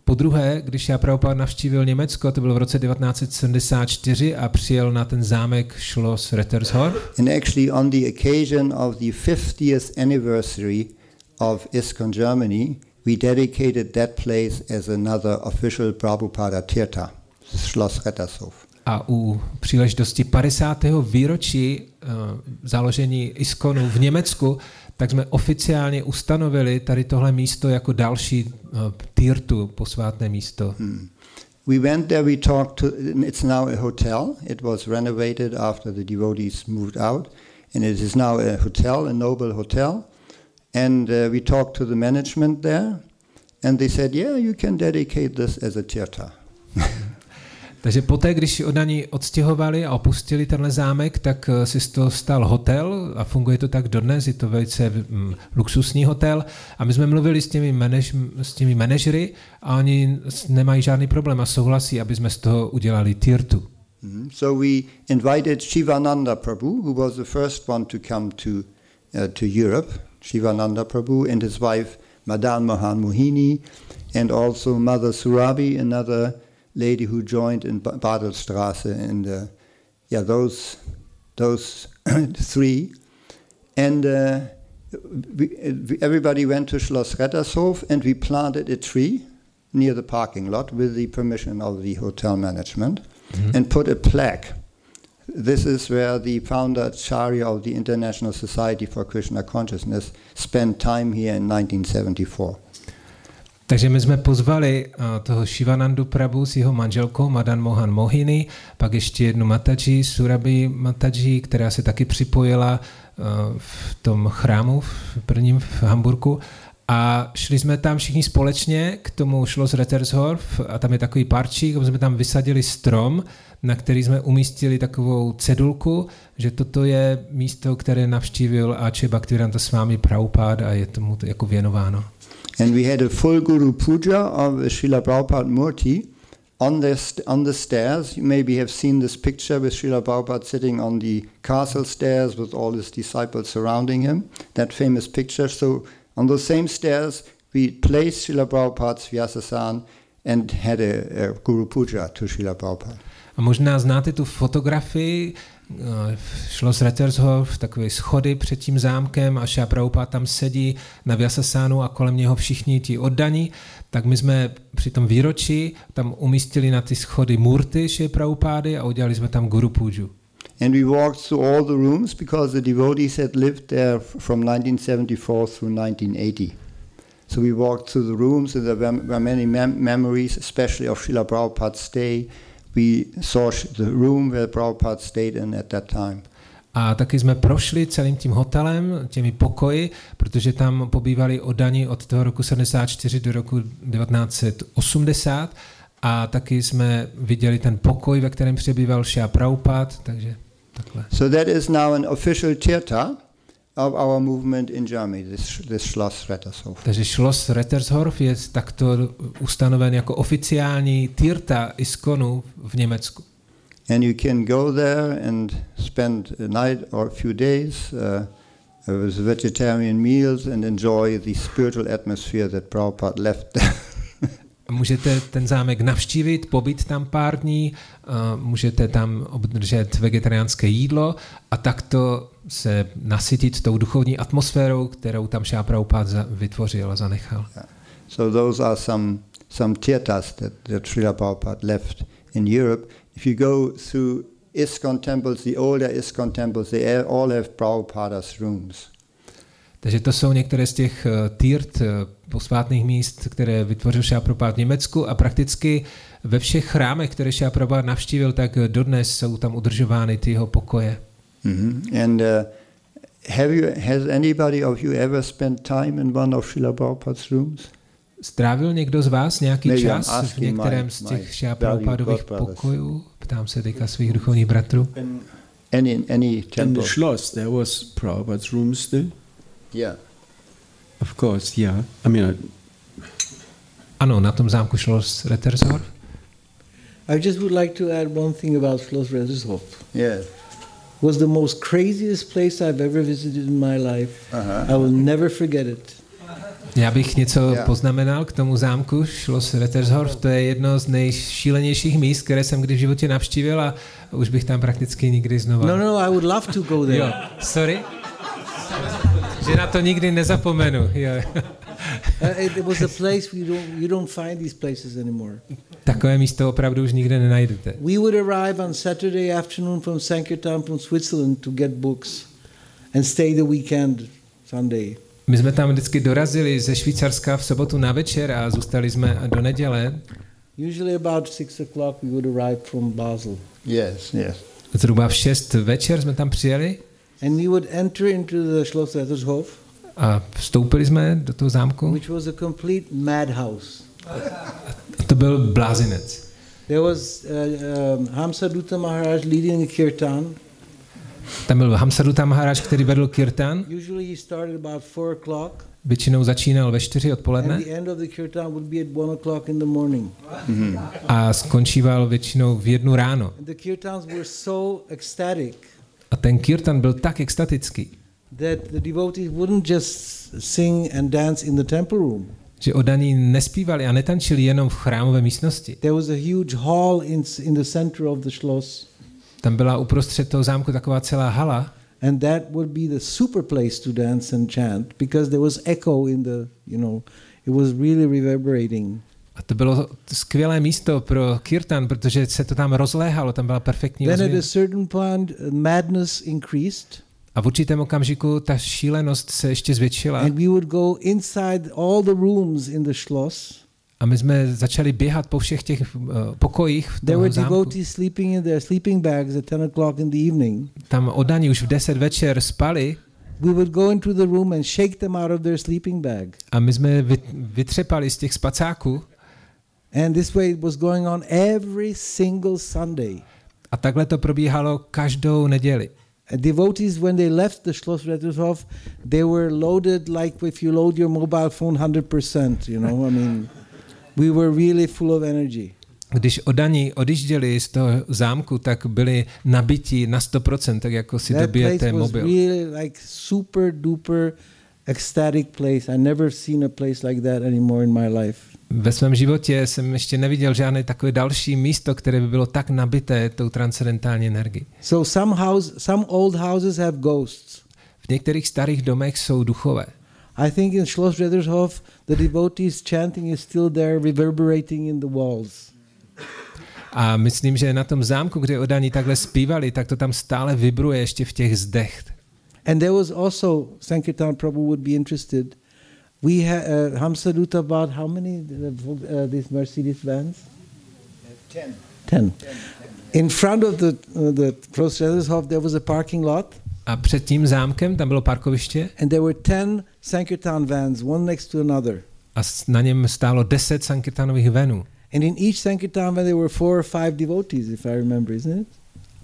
Po druhé, když já Prabhupada navštívil Německo, to bylo v roce 1974 a přijel na ten zámek Schloss Rettershof. And actually, on the occasion of the 50th anniversary of ISKCON Germany, we dedicated that place as another official Prabhupada Tirtha, Schloss Rettershof. A u příležitosti 50. výročí uh, založení ISKONu v Německu, tak jsme oficiálně ustanovili tady tohle místo jako další uh, týrtu, posvátné místo. Hmm. We went there, we talked to, it's now a hotel. It was renovated after the devotees moved out, and it is now a hotel, a noble hotel. And uh, we talked to the management there, and they said, Yeah, you can dedicate this as a. Takže poté, když odaní odstěhovali a opustili tenhle zámek, tak eh, si z toho stal hotel a funguje to tak dodnes, je to velice mm, luxusní hotel a my jsme mluvili s těmi, manaž, s těmi manažery a oni nemají žádný problém a souhlasí, aby jsme z toho udělali tirtu. Mhm. So we invited Shivananda Prabhu, who was the first one to come to, uh, to Europe, Shivananda Prabhu and his wife Madan Mohan Mohini, and also Mother Surabi, another lady who joined in Ba- Badelstraße, and uh, yeah, those those three, and uh, we, we- everybody went to Schloss Rettershof, and we planted a tree near the parking lot with the permission of the hotel management and put a plaque. This is where the founder Acharya of the International Society for Krishna Consciousness spent time here in 1974. Takže my jsme pozvali uh, toho Shivanandu Prabhu s jeho manželkou Madan Mohan Mohini, pak ještě jednu Mataji, Surabi Mataji, která se taky připojila uh, v tom chrámu v prvním v Hamburgu. A šli jsme tam všichni společně k tomu Schloss Rettershof a tam je takový parčík, jsme tam vysadili strom, na který jsme umístili takovou cedulku, že toto je místo, které navštívil A.Č. Bhaktivedanta s vámi Prabhupada a je tomu to jako věnováno. And we had a full Guru Puja of Srila Prabhupada Murti on the, on the stairs. You maybe have seen this picture with Srila Prabhupada sitting on the castle stairs with all his disciples surrounding him, that famous picture. So on those same stairs, we placed Srila Prabhupada's Vyasasan and had a, a Guru Puja to Srila Prabhupada. A možná znáte tu fotografii, eh, šlo z Rettershof, takové schody před tím zámkem a Šá Prabhupada tam sedí na Vyasasánu a kolem něho všichni ti oddaní, tak my jsme při tom výročí tam umístili na ty schody murty Šé Prabhupády a udělali jsme tam Guru Puju. And we walked through all the rooms because the devotees had lived there from 1974 through 1980. So we walked through the rooms, and there were many mem- memories, especially of Srila Prabhupada's stay. We saw sh- the room where Prabhupada stayed in at that time. A taky jsme prošli celým tím hotelem, těmi pokoji, protože tam pobývali oddaní od toho roku 74 do roku 1980 a taky jsme viděli ten pokoj, ve kterém přebýval Shia Prabhupada, takže takhle. So that is now an official tirtha of our movement in Germany, this, this Schloss Rettershof. Takže Schloss Rettershof je takto ustanoven jako oficiální tirta Iskonu v Německu. And you can go there and spend a night or a few days uh, with vegetarian meals and enjoy the spiritual atmosphere that Prabhupada left there. Můžete ten zámek navštívit, pobyt tam pár dní, a můžete tam obdržet vegetariánské jídlo a takto se nasytit tou duchovní atmosférou, kterou tam Šá Prabhupada za- vytvořil a zanechal. so those are some, some tirthas that, that Srila Prabhupada left in Europe. If you go through ISKCON temples, the older ISKCON temples, they all have Prabhupada's rooms. Takže to jsou některé z těch eh, týrt, eh, posvátných míst, které vytvořil Šá Prabhupada v Německu a prakticky ve všech chrámech, které Šá Prabhupada navštívil, tak dodnes jsou tam udržovány ty jeho pokoje. Hmm And uh, have you, has anybody of you ever spent time in one of Srila Prabhupada's rooms? Strávil někdo z vás nějaký Maybe čas v některém my- z těch Šá valued Prabhupádových godbrothers. pokojů? Ptám se teďka svých duchovních bratrů. In, Any, any in temple? the Schloss, there was Prabhupada's room still? Yeah. Of course, yeah. I mean, I, Ano, na tom zámku šlo z Rettershof. I just would like to add one thing about Schloss Rettershof. Yes. Was the most craziest place I've ever visited in my life. Uh-huh. I will never forget it. Já bych něco Já. poznamenal k tomu zámku, z Rettershof, to je jedno z nejšílenějších míst, které jsem kdy v životě navštívil a už bych tam prakticky nikdy znova. No, no, I would love to go there. Jo, sorry. Že na to nikdy nezapomenu. Jo. Uh, it, it was a place we don't you don't find these places anymore. Takové místo opravdu už nikde nenajdete. We would arrive on Saturday afternoon from Sankirtan from Switzerland to get books and stay the weekend Sunday. My jsme tam vždycky dorazili ze Švýcarska v sobotu na večer a zůstali jsme do neděle. Usually about six o'clock we would arrive from Basel. Yes, yes. Zhruba v 6 večer jsme tam přijeli And we would enter into the Schloss Rettershof, a vstoupili jsme do toho zámku. which was a complete madhouse. A to byl blázinec. There was uh, um, Hamsa Dutta Maharaj leading a kirtan. Tam byl Hamsaduta Maharaj, který vedl kirtan. Usually he started about four o'clock, Většinou začínal ve 4 and odpoledne the end of the kirtan would be at one o'clock in the morning. a skončíval většinou v jednu ráno. And the kirtans were so ecstatic A ten kirtan byl tak extatický, that the devotees wouldn't just sing and dance in the temple room. že odaní nespívali a netančili jenom v chrámové místnosti. There was a huge hall in, in the center of the Schloss, Tam byla uprostřed toho zámku taková celá hala and that would be the super place to dance and chant because there was echo in the, you know, it was really reverberating. a to bylo skvělé místo pro kirtan, protože se to tam rozléhalo, tam byla perfektní Then at a certain point, uh, madness increased, A v určitém okamžiku ta šílenost se ještě zvětšila and we would go inside all the rooms in the Schloss. a my jsme začali běhat po všech těch uh, pokojích v There were zámku. devotees sleeping in their sleeping bags at 10 o'clock in the evening. Tam odaní už v 10 večer spali We would go into the room and shake them out of their sleeping bag. a my jsme vytřepali z těch spacáků And this way it was going on every single Sunday. a takhle to probíhalo každou neděli. And devotees, when they left the Schloss Rettershof, they were loaded like if you load your mobile phone 100%, you know, I mean, we were really full of energy. Když odaní odjížděli z toho zámku, tak byli nabití na 100%, tak jako si That place dobijete was mobil. really like super duper ecstatic place. I never seen a place like that anymore in my life. Ve svém životě jsem ještě neviděl žádné takové další místo, které by bylo tak nabité tou transcendentální energií. So some house, some old houses have ghosts. V některých starých domech jsou duchové. I think in Schloss Redershof, the devotees chanting is still there, reverberating in the walls. A myslím, že na tom zámku, kde odaní takhle zpívali, tak to tam stále vibruje ještě v těch zdech. And there was also, Sankirtan Prabhu would be interested, we had uh, Hamsa Dutta bought how many uh, uh, these Mercedes vans? Ten. Ten. In front of the uh, the Schloss Redershof, there was a parking lot, A před tím zámkem tam bylo parkoviště and there were ten Sankirtan vans, one next to another. a s- na něm stálo deset Sankirtanových venů. And in each Sankirtan van, there were four or five devotees, if I remember, isn't it?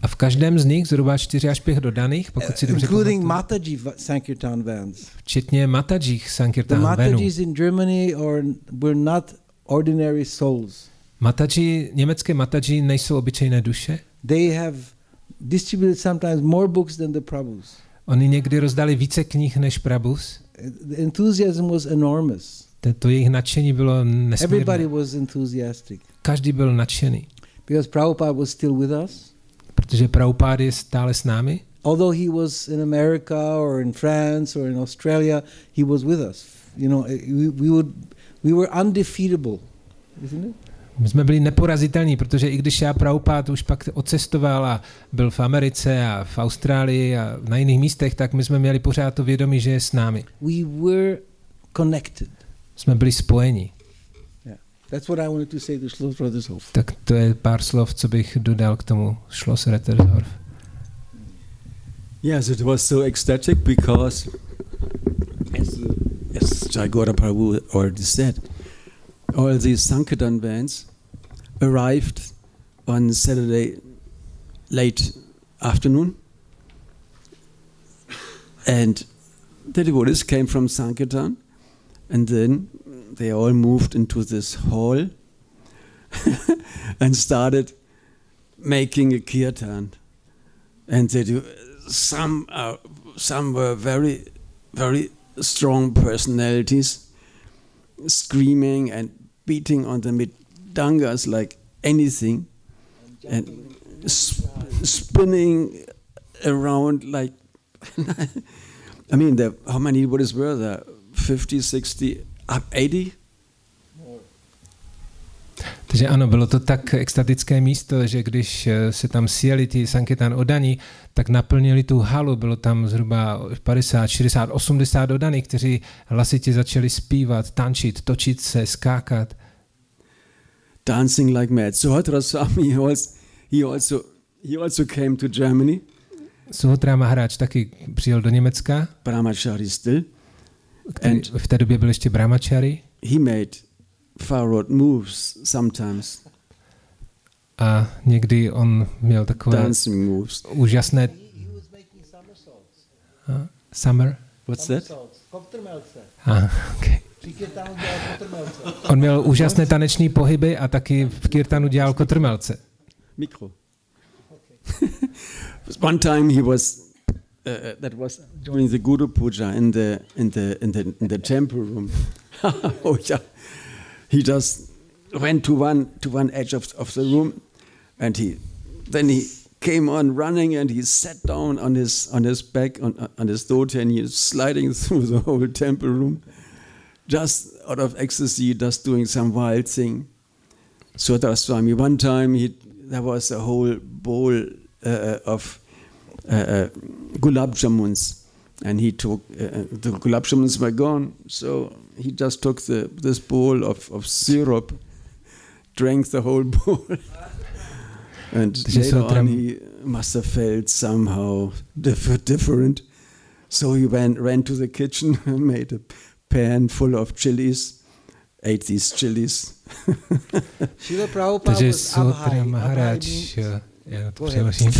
A v každém z nich zhruba čtyři až pět dodaných, pokud si dobře Including pamatuju, Mataji Sankirtan vans. včetně The Sankirtan venů. Matajis in Germany are, were not ordinary souls. Mataji, německé Mataji nejsou obyčejné duše. They have distributed sometimes more books than the Prabhus. Oni někdy rozdali více knih než Prabhus. The enthusiasm was enormous. To, jejich nadšení bylo Everybody nesmírné. was enthusiastic Každý byl nadšený, because Prabhupada was still with us. Protože Prabhupád je stále s námi. Although he was in America or in France or in Australia, he was with us. You know, we, we would, we were undefeatable, isn't it? My jsme byli neporazitelní, protože i když já Prabhupád už pak odcestoval a byl v Americe a v Austrálii a na jiných místech, tak my jsme měli pořád to vědomí, že je s námi. We were connected. Jsme byli spojeni. That's what I wanted to say to Schloss Brothershof. Tak to je pár slov, co bych dodal k tomu Schloss Rettersdorf. Yes, it was so ecstatic because, as, as Jagora Prabhu already said, all these Sankirtan bands arrived on Saturday late afternoon, and the devotees came from Sankirtan, and then they all moved into this hall and started making a kirtan. And they do some uh, some were very very strong personalities screaming and beating on the midangas like anything. And sp- spinning around like i mean there, how many is were there? 50 60 up 80 Takže ano, bylo to tak extatické místo, že když eh, se tam sjeli ty Sankirtan odaní, tak naplnili tu halu, bylo tam zhruba 50, 60, 80 odaných, kteří hlasitě začali zpívat, tančit, točit se, skákat. dancing like mad. Suhatra Swami he also he also he also came to Germany. Suhotra Maharaj taky přijel do Německa, Brahmachari still který And- v té době byl ještě brahmachari he made far road moves sometimes, a někdy on měl takové dancing moves. úžasné He was making somersaults. a, summer. What's that? Somersaults. Koptrmelce. A, okay. On měl úžasné taneční pohyby a taky v Kirtanu dělal kotrmelce. Micro. One time he was. Uh, uh, that was during the Guru Puja in the in the in the in the temple room. oh yeah, he just went to one to one edge of, of the room, and he then he came on running and he sat down on his on his back on on his dhoti and he was sliding through the whole temple room, just out of ecstasy, just doing some wild thing. Sudra Swami. One time he there was a whole bowl uh, of uh, uh, Uh, uh, gulab jamuns, and he took uh, uh, the gulab jamuns were gone, so he just took the this bowl of, of syrup, drank the whole bowl, and This later on he must have felt somehow diff- different. So he went ran to the kitchen, and made a pan full of chilies, ate these chilies. Srila Prabhupada Takže was Suhotra Abhai. Abhai means- jo, já to přeložím.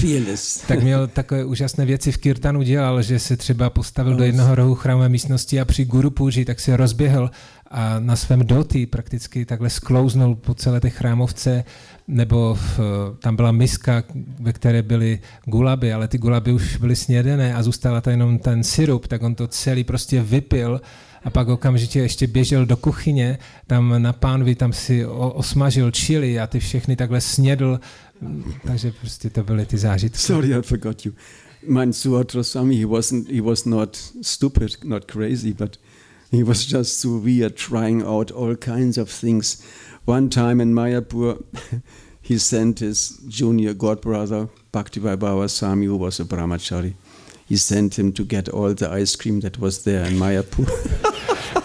Tak měl takové úžasné věci v Kirtanu dělal, že se třeba postavil do jednoho rohu chrámové místnosti a při Guru Puji tak se rozběhl a na svém doty prakticky takhle sklouznul po celé té chrámovce, nebo v, tam byla miska, ve které byly gulaby, ale ty gulaby už byly snědené a zůstala tam jenom ten syrup, tak on to celý prostě vypil a pak okamžitě ještě běžel do kuchyně, tam na pánvi tam si osmažil čili a ty všechny takhle snědl, takže prostě to byly ty zážitky. Sorry, I forgot you. Mein Suhatra Swami, he wasn't, he was not stupid, not crazy, but he was just so weird, trying out all kinds of things. One time in Mayapur, he sent his junior god brother, Bhaktivai Baba Swami, who was a brahmachari. He sent him to get all the ice cream that was there in Mayapur.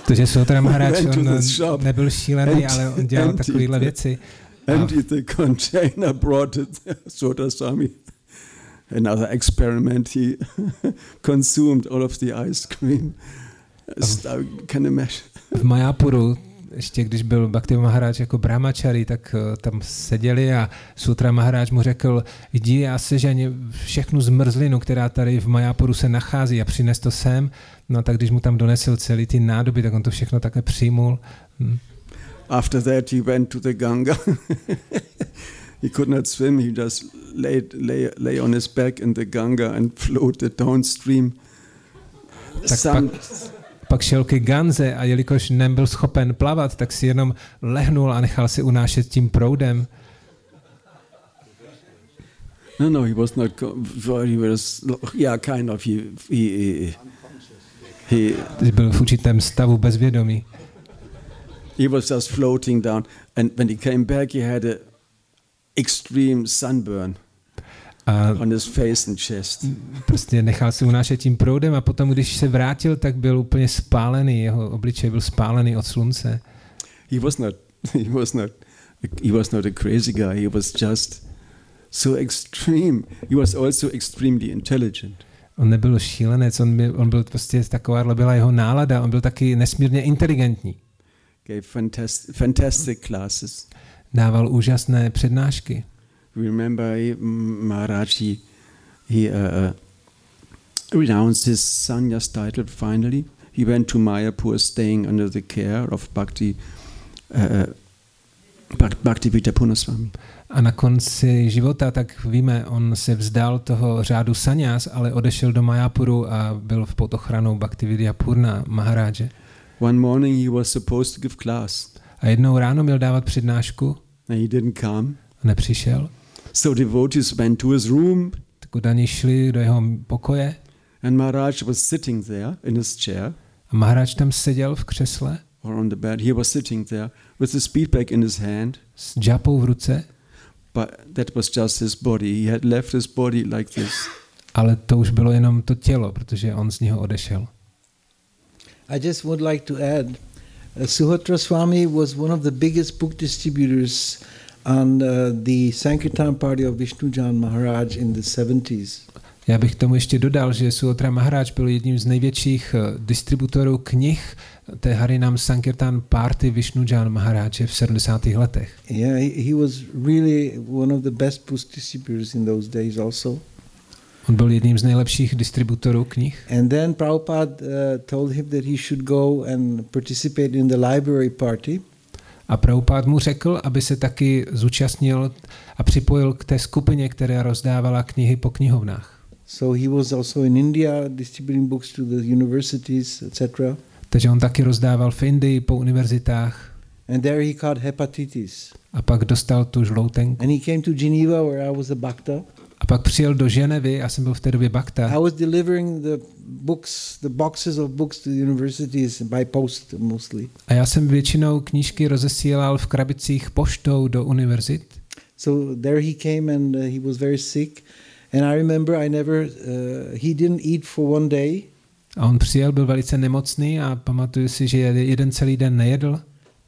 Takže Sotra Maharaj, on nebyl šílený, ale on dělal takovéhle věci. Emptied the container, brought it Sotra Swami. Another experiment, he consumed all of the ice cream. I can imagine. V Mayapuru ještě když byl Bhakti Maharaj jako brahmachari, tak uh, tam seděli a Sutra Maharaj mu řekl, jdi a sežeň všechnu zmrzlinu, která tady v Mayapuru se nachází a přines to sem. No tak když mu tam donesl celý ty nádoby, tak on to všechno také přijmul. Hm. After that he went to the Ganga. he could not swim, he just lay, lay, lay on his back in the Ganga and floated downstream. Tak Some, pak, pak šel ke Ganze a jelikož nebyl schopen plavat, tak si jenom lehnul a nechal se unášet tím proudem. No, no, he was not. He was, yeah, kind of. He, he, he, he byl v určitém stavu bezvědomí. He was just floating down, and when he came back, he had a extreme sunburn. A on his face and chest. Prostě nechal se unášet tím proudem a potom, když se vrátil, tak byl úplně spálený, jeho obličej byl spálený od slunce. He was not, he was not, he was not a crazy guy. He was just so extreme. He was also extremely intelligent. On nebyl šílenec, on byl, on byl prostě taková byla jeho nálada, on byl taky nesmírně inteligentní. Gave fantastic, fantastic classes. Dával úžasné přednášky remember Maharaj, he, he uh, uh, renounced his sannyas title finally. He went to Mayapur staying under the care of Bhakti, uh, uh Bhakti Punaswami. A na konci života, tak víme, on se vzdal toho řádu sanyas, ale odešel do Mayapuru a byl v pod ochranou Bhaktividya Purna Maharáže. One morning he was supposed to give class. A jednou ráno měl dávat přednášku. And he didn't come. Nepřišel. So devotees went to his room. Tak udani šli do jeho pokoje. And Maharaj was sitting there in his chair. A Maharaj tam seděl v křesle. Or on the bed. He was sitting there with his speedback in his hand. S džapou v ruce. But that was just his body. He had left his body like this. Ale to už bylo jenom to tělo, protože on z něho odešel. I just would like to add, uh, Suhotra Swami was one of the biggest book distributors and uh, the Sankirtan party of Vishnu Jan Maharaj in the 70s. Já bych tomu ještě dodal, že Suotra Maharaj byl jedním z největších uh, distributorů knih té Harinam Sankirtan party Vishnu Jan Maharaj v 70. letech. Yeah, he, he was really one of the best book distributors in those days also. On byl jedním z nejlepších distributorů knih. And then Prabhupada uh, told him that he should go and participate in the library party. A Prabhupád mu řekl, aby se taky zúčastnil a připojil k té skupině, která rozdávala knihy po knihovnách. So he was also in India distributing books to the universities, etc. Takže on taky rozdával v Indii po univerzitách. And there he caught hepatitis. A pak dostal tu žloutenku. And he came to Geneva where I was a bhakta. A pak přijel do Ženevy, já jsem byl v té době bakta. I was delivering the books, the boxes of books to the universities by post mostly. A já jsem většinou knížky rozesílal v krabicích poštou do univerzit. So there he came and uh, he was very sick. And I remember I never, uh, he didn't eat for one day. A on přijel, byl velice nemocný a pamatuju si, že jeden celý den nejedl.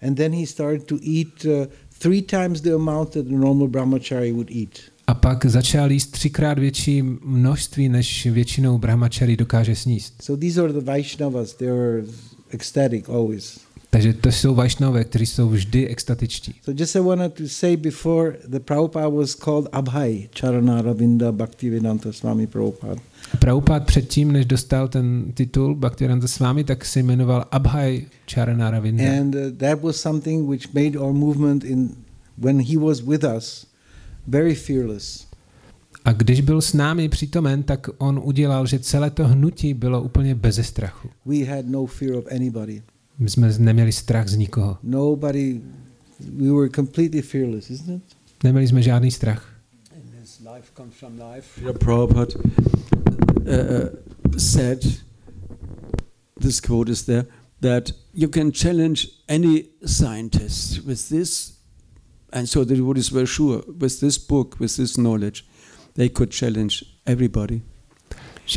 And then he started to eat uh, three times the amount that a normal brahmachari would eat. A pak začal jíst třikrát větší množství, než většinou brahmachari dokáže sníst. So these are the Vaishnavas, they are ecstatic always. Takže to jsou Vašnové, kteří jsou vždy extatičtí. So just I wanted to say before the Prabhupada was called Abhay Charana Ravinda Bhaktivedanta Swami Prabhupada. Prabhupada předtím, než dostal ten titul Bhaktivedanta s vámi, tak se jmenoval Abhay Charana Ravinda. And uh, that was something which made our movement in when he was with us very fearless. A když byl s námi přítomen, tak on udělal, že celé to hnutí bylo úplně beze strachu. We had no fear of anybody. My jsme neměli strach z nikoho. Nobody we were completely fearless, isn't it? Neměli jsme žádný strach. And this life comes from life. Srila Prabhupada uh, uh, said, this quote is there, that you can challenge any scientist with this, and so the devotees were sure, with this book, with this knowledge, they could challenge everybody.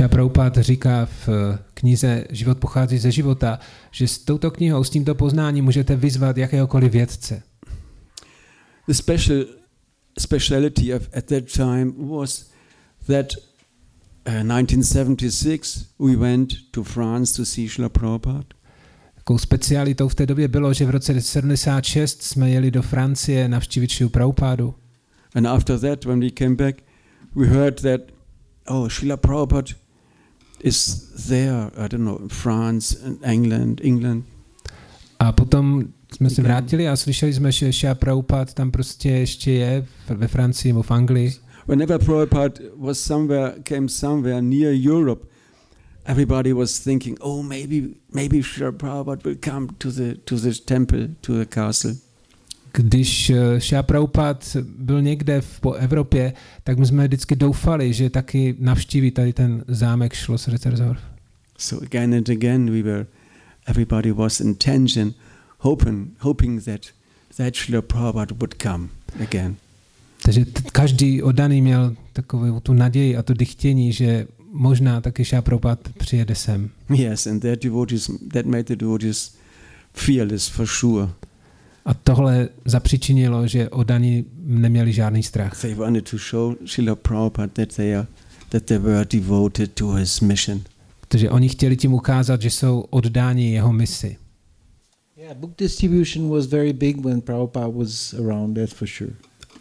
Prabhupada říká v eh, knize Život pochází ze života, že s touto knihou, s tímto poznáním můžete vyzvat jakéhokoliv vědce. The special speciality of at that time was that uh, 1976 we went to France to see Srila Prabhupada. Takovou specialitou v té době bylo, že v roce 76 jsme jeli do Francie navštívit Šiu Prabhupádu. And after that, when we came back, we heard that, oh, Srila Prabhupada is there, I don't know, France and England, England. A potom jsme se vrátili a slyšeli jsme, že Šia Prabhupada tam prostě ještě je ve Francii nebo v Anglii. Whenever Prabhupada was somewhere, came somewhere near Europe, everybody was thinking, oh, maybe, maybe Srila Prabhupada will come to the, to the temple, to the castle. Když eh, Šia Prabhupada byl někde v, po Evropě, tak my jsme vždycky doufali, že taky navštíví tady ten zámek Schloss Rettersdorf. So again and again, we were, everybody was in tension, hoping, hoping that that Srila Prabhupada would come again. Takže každý oddaný měl takovou tu naději a to dychtění, že možná taky Prabhupada přijede sem. Yes, and that devotees, that made the devotees fearless for sure. A tohle zapřičinilo, že oddaní neměli žádný strach. They wanted to show Srila Prabhupada that they are, that they were devoted to his mission. Protože oni chtěli tím ukázat, že jsou oddáni jeho misi. Yeah, book distribution was very big when Prabhupada was around, that's for sure.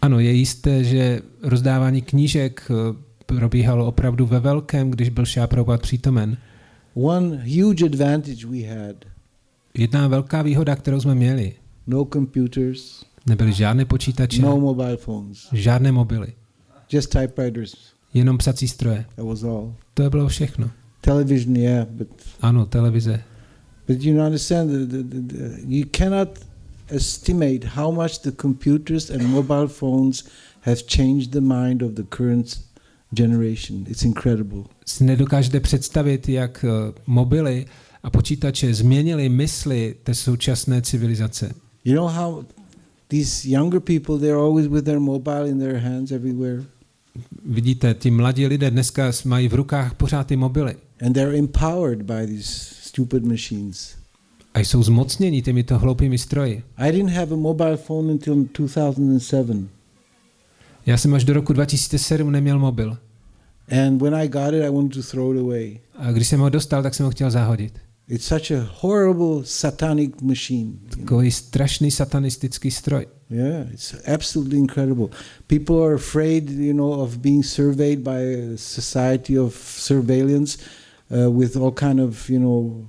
Ano, je jisté, že rozdávání knížek eh, probíhalo opravdu ve velkém, když byl Šá Prabhupada přítomen. One huge advantage we had Jedna velká výhoda, kterou jsme měli, no computers, nebyly žádné počítače, no mobile phones, žádné mobily, just typewriters. jenom psací stroje. That was all. To bylo všechno. Television, yeah, but Ano, televize. but you understand the, the, the, the, you cannot estimate how much the computers and mobile phones have changed the mind of the current generation. It's incredible. Si nedokážete představit, jak eh, mobily a počítače změnily mysli té současné civilizace. You know how these younger people they're always with their mobile in their hands everywhere Vidíte, ti mladí lidé dneska mají v rukách pořád ty mobily and they're empowered by these stupid machines. a jsou zmocněni těmito hloupými stroji. I didn't have a mobile phone until 2007. Já jsem až do roku 2007 neměl mobil. And when I got it, I wanted to throw it away. A když jsem ho dostal, tak jsem ho chtěl zahodit. It's such a horrible satanic machine. Takový strašný satanistický stroj. Yeah, it's absolutely incredible. People are afraid, you know, of being surveyed by a society of surveillance uh, with all kind of, you know,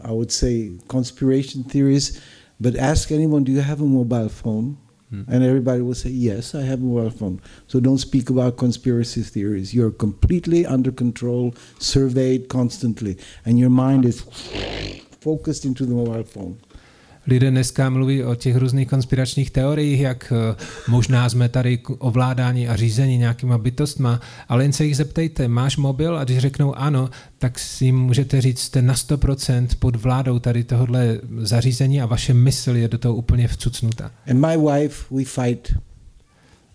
I would say conspiration theories. But ask anyone, do you have a mobile phone? Hmm. And everybody will say, yes, I have a mobile phone. So don't speak about conspiracy theories. You're completely under control, surveyed constantly, and your mind is focused into the mobile phone. Lidé dneska mluví o těch různých konspiračních teoriích, jak eh, možná jsme tady ovládání a řízení nějakýma bytostma, ale jen se jich zeptejte, máš mobil? A když řeknou ano, tak si jim můžete říct, jste na 100% pod vládou tady tohohle zařízení a vaše mysl je do toho úplně vcucnuta. And my wife, we fight.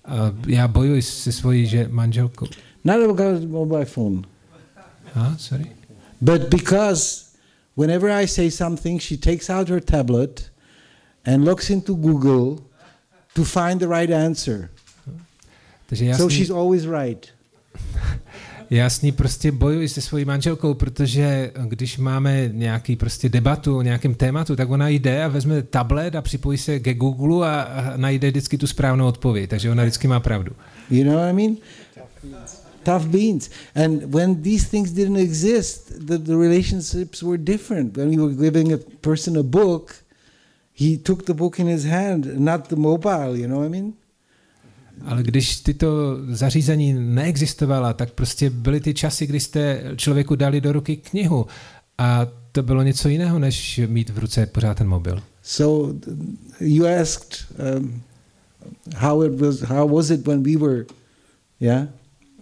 A já bojuji se svojí že manželkou. Not about mobile phone, A, sorry. but because whenever I say something, she takes out her tablet and looks into Google to find the right answer. Takže já, so she's always right. Ní prostě bojuji se svojí manželkou, protože když máme nějaký prostě debatu o nějakém tématu, tak ona jde a vezme tablet a připojí se ke Google a, a najde vždycky tu správnou odpověď, takže ona vždycky má pravdu. You know what I mean? Tough beans. And when these things didn't exist, the, the relationships were different. When we were giving a person a book, he took the book in his hand, not the mobile, you know what I mean? Ale když tyto zařízení neexistovala, tak prostě byly ty časy, kdy jste člověku dali do ruky knihu a to bylo něco jiného, než mít v ruce pořád ten mobil. So you asked um, how it was. How was it when we were? Yeah.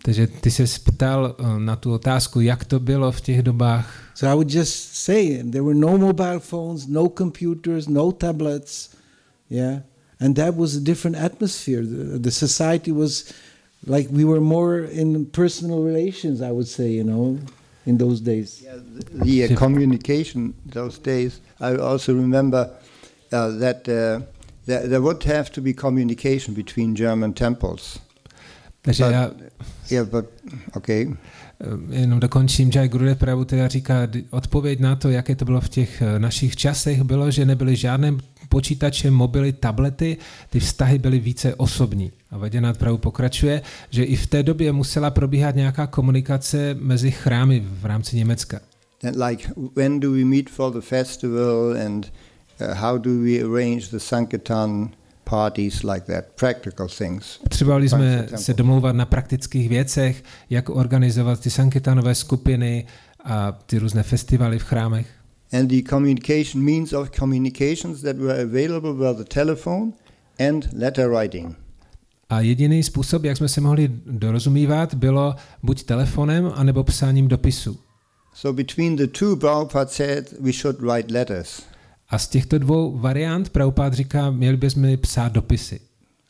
Takže ty se ptal eh, na tu otázku, jak to bylo v těch dobách. So I would just say there were no mobile phones, no computers, no tablets. Yeah. And that was a different atmosphere. The, the society was like we were more in personal relations, I would say, you know, in those days. The uh, communication those days, I also remember uh, that uh, there, there would have to be communication between German temples. Takže But- já Yeah, but okay. eh, jenom dokončím, Jai Gurudev Prabhu teda říká, odpověď na to, jaké to bylo v těch eh, našich časech, bylo, že nebyly žádné počítače, mobily, tablety, ty vztahy byly více osobní. A Vaděnat Prabhu pokračuje, že i v té době musela probíhat nějaká komunikace mezi chrámy v rámci Německa. And like, when do we meet for the festival, and uh, how do we arrange the Sankirtan parties like that? Practical things. Potřebovali jsme se domlouvat na praktických věcech, jak organizovat ty sanketanové skupiny a ty různé festivaly v chrámech. And the communication means of communications that were available were the telephone and letter writing. A jediný způsob, jak jsme se mohli dorozumívat, bylo buď telefonem, anebo psáním dopisu. So between the two, Prabhupada said we should write letters. A z těchto dvou variant Prabhupád říká, měli bychom psát dopisy.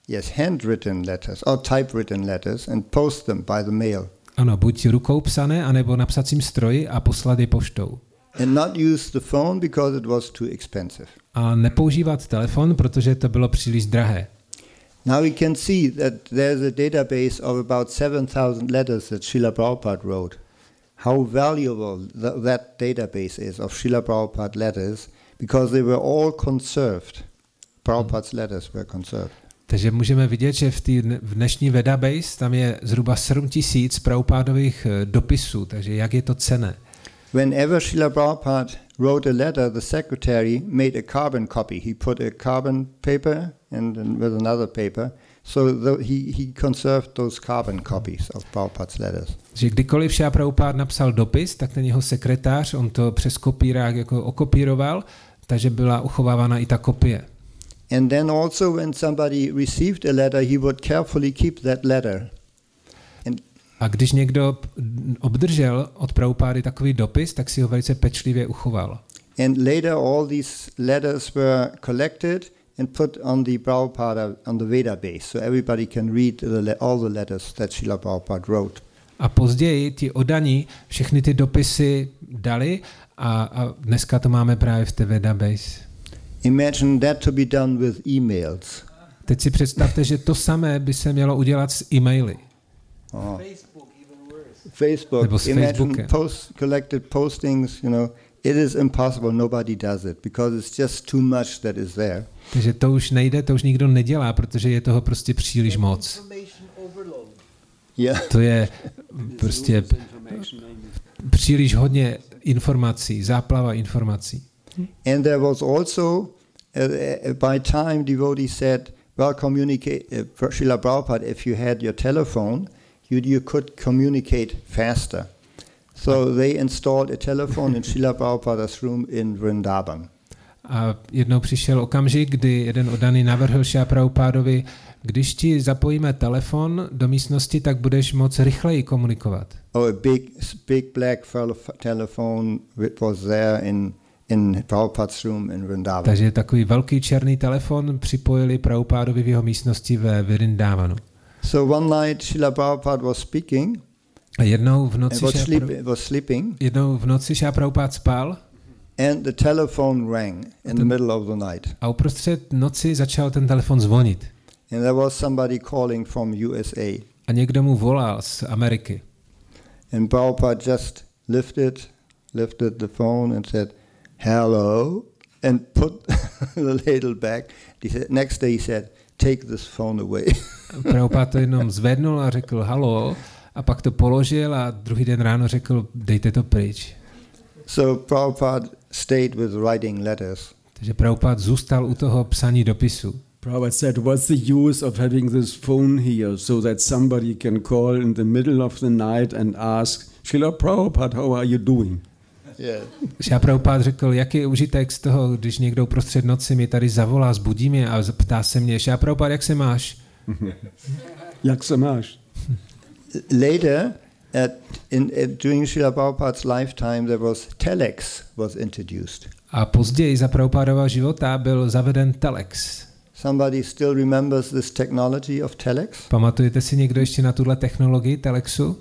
Yes, handwritten letters or typewritten letters and post them by the mail. Ano, buď rukou psané, anebo na psacím stroji a poslat je poštou. And not use the phone because it was too expensive. A nepoužívat telefon, protože to bylo příliš drahé. Now we can see that there's a database of about 7,000 letters that Srila Prabhupada wrote. How valuable th- that database is of Srila Prabhupada letters because they were all conserved. Prabhupada's letters were conserved. Takže můžeme vidět, že v, tý, v dnešní database tam je zhruba 7 tisíc pravopádových eh, dopisů, takže jak je to cené. Whenever Srila Prabhupada wrote a letter, the secretary made a carbon copy. He put a carbon paper and, and with another paper. So the, he, he conserved those carbon copies of Prabhupada's letters. Že kdykoliv Šá Prabhupád napsal dopis, tak ten jeho sekretář, on to přes kopírák jako okopíroval, takže byla uchovávána i ta kopie. And then also when somebody received a letter, he would carefully keep that letter. And A když někdo obdržel od Prabhupády takový dopis, tak si ho velice pečlivě uchoval. and later all these letters were collected and put on the Prabhupada on the Veda base, so everybody can read the all the letters that Srila Prabhupada wrote. A později ti odaní všechny ty dopisy dali a, a dneska to máme právě v té database. Imagine that to be done with emails. Teď si představte, že to samé by se mělo udělat s e-maily. Oh. Facebook, Nebo s imagine Facebookem. post collected postings, you know, it is impossible. Nobody does it because it's just too much that is there. Takže to už nejde, to už nikdo nedělá, protože je toho prostě příliš moc. Yeah. To je prostě příliš hodně informací, záplava informací. And there was also, uh, uh, by time, devotees said, well, communicate, uh, Srila Prabhupada, if you had your telephone, you, you could communicate faster. So they installed a telephone in Srila Prabhupada's room in Vrindavan. A jednou přišel okamžik, kdy jeden odaný navrhl Šá Prabhupádovi, když ti zapojíme telefon do místnosti, tak budeš moc rychleji komunikovat. Oh, a big, big black telephone was there in, in Prabhupada's room in Vrindavan. Takže takový velký černý telefon připojili Prabhupádovi v jeho místnosti ve Virindávanu. So one night Srila Prabhupada was speaking A jednou v noci was, sleep, was sleeping, jednou v noci Šá Prabhupád spal and the telephone rang in the middle of the night. a uprostřed noci začal ten telefon zvonit. And there was somebody calling from USA. A někdo mu volal z Ameriky. And Prabhupada just lifted, lifted the phone and said, hello, and put the ladle back. He said, next day he said, take this phone away. Prabhupada to jenom zvednul a řekl halo a pak to položil a druhý den ráno řekl dejte to pryč. so Prabhupada stayed with writing letters. Takže Prabhupada zůstal u toho psaní dopisu. Prabhupada said, What's the use of having this phone here so that somebody can call in the middle of the night and ask, Srila Prabhupada, how are you doing? Yeah. Já Prabhupada řekl, jaký je užitek z toho, když někdo prostřed noci mi tady zavolá, zbudí mě a ptá se mě, já Prabhupada, jak se máš? Jak se máš? Later, at, in, at, during Srila Prabhupada's lifetime, there was telex was introduced. A později za Prabhupádova života byl zaveden telex. Somebody still remembers this technology of telex? Pamatujete si někdo ještě na tuhle technologii telexu?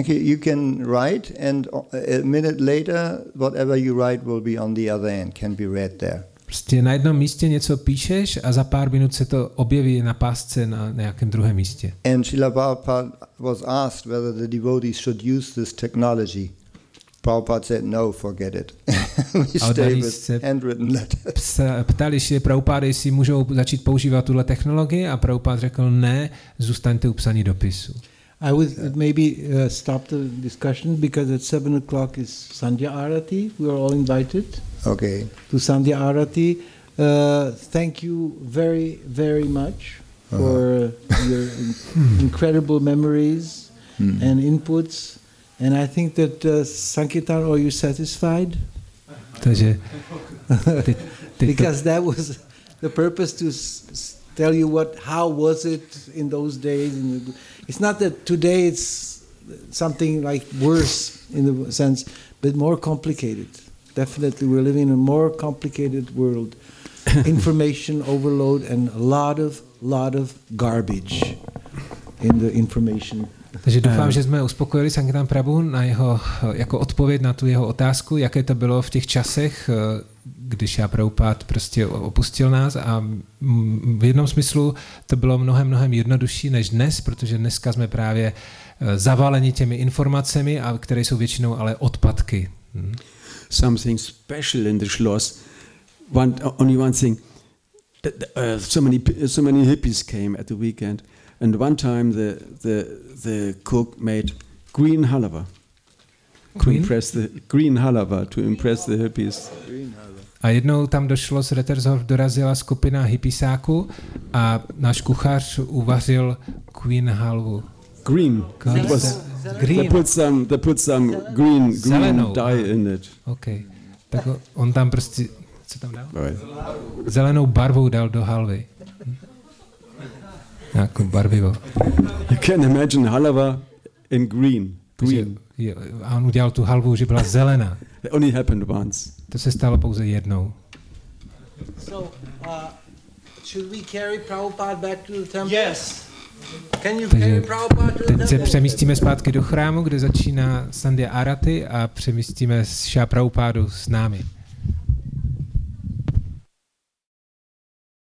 Okay, you can write, and a minute later, whatever you write will be on the other end, can be read there. Prostě na jednom místě něco píšeš a za pár minut se to objeví na pásce na nějakém druhém místě. And Srila Prabhupada was asked whether the devotees should use this technology. Prabhupada said, no, forget it. we stay with handwritten letters. Ptali se Prabhupády, jestli můžou začít používat tuhle technologii a Prabhupád řekl ne, zůstaňte u psaní dopisu. I would maybe uh, stop the discussion because at seven o'clock is Sandhya Arati. We are all invited Okay. to Sandhya Arati. Uh, thank you very, very much for your in- incredible memories and inputs. And I think that uh, Sankirtan, are you satisfied? Takže teď, teď to, Because that was the purpose to tell you what, how was it in those days. It's not that today it's something like worse in the sense, but more complicated. Definitely, we're living in a more complicated world. Information overload and a lot of, lot of garbage in the information takže doufám, že jsme uspokojili Sankirtan Prabhu na jeho, jako odpověď na tu jeho otázku, jaké to bylo v těch časech, eh, když já Prabhupád prostě opustil nás a v jednom smyslu to bylo mnohem, mnohem jednodušší než dnes, protože dneska jsme právě eh, zavaleni těmi informacemi, a které jsou většinou ale odpadky. Hm. Something special in the Schloss. One, only one thing. th- th- Uh, so many so many hippies came at the weekend, and one time the the the cook made green halava to Green? impress the green halava to impress the hippies. A jednou tam došlo z Rettershof, dorazila skupina hypisáků a náš kuchař uvařil Queen halvu. Green. It was, they Green. put some they put some green green Zelenou. dye in it. OK. Tak on tam prostě, co tam dal? Right. Zelenou barvou dal do halvy. Jako barvivo. You can imagine halava in green. Green. a on udělal tu halvu, že byla zelená. It only happened once. To se stalo pouze jednou. So, uh, should we carry Prabhupada back to the temple? Yes. Can you Takže carry Prabhupada to the teď se temple? přemístíme zpátky do chrámu, kde začíná Sandhya Arati a přemístíme Shá Prabhupádu s námi.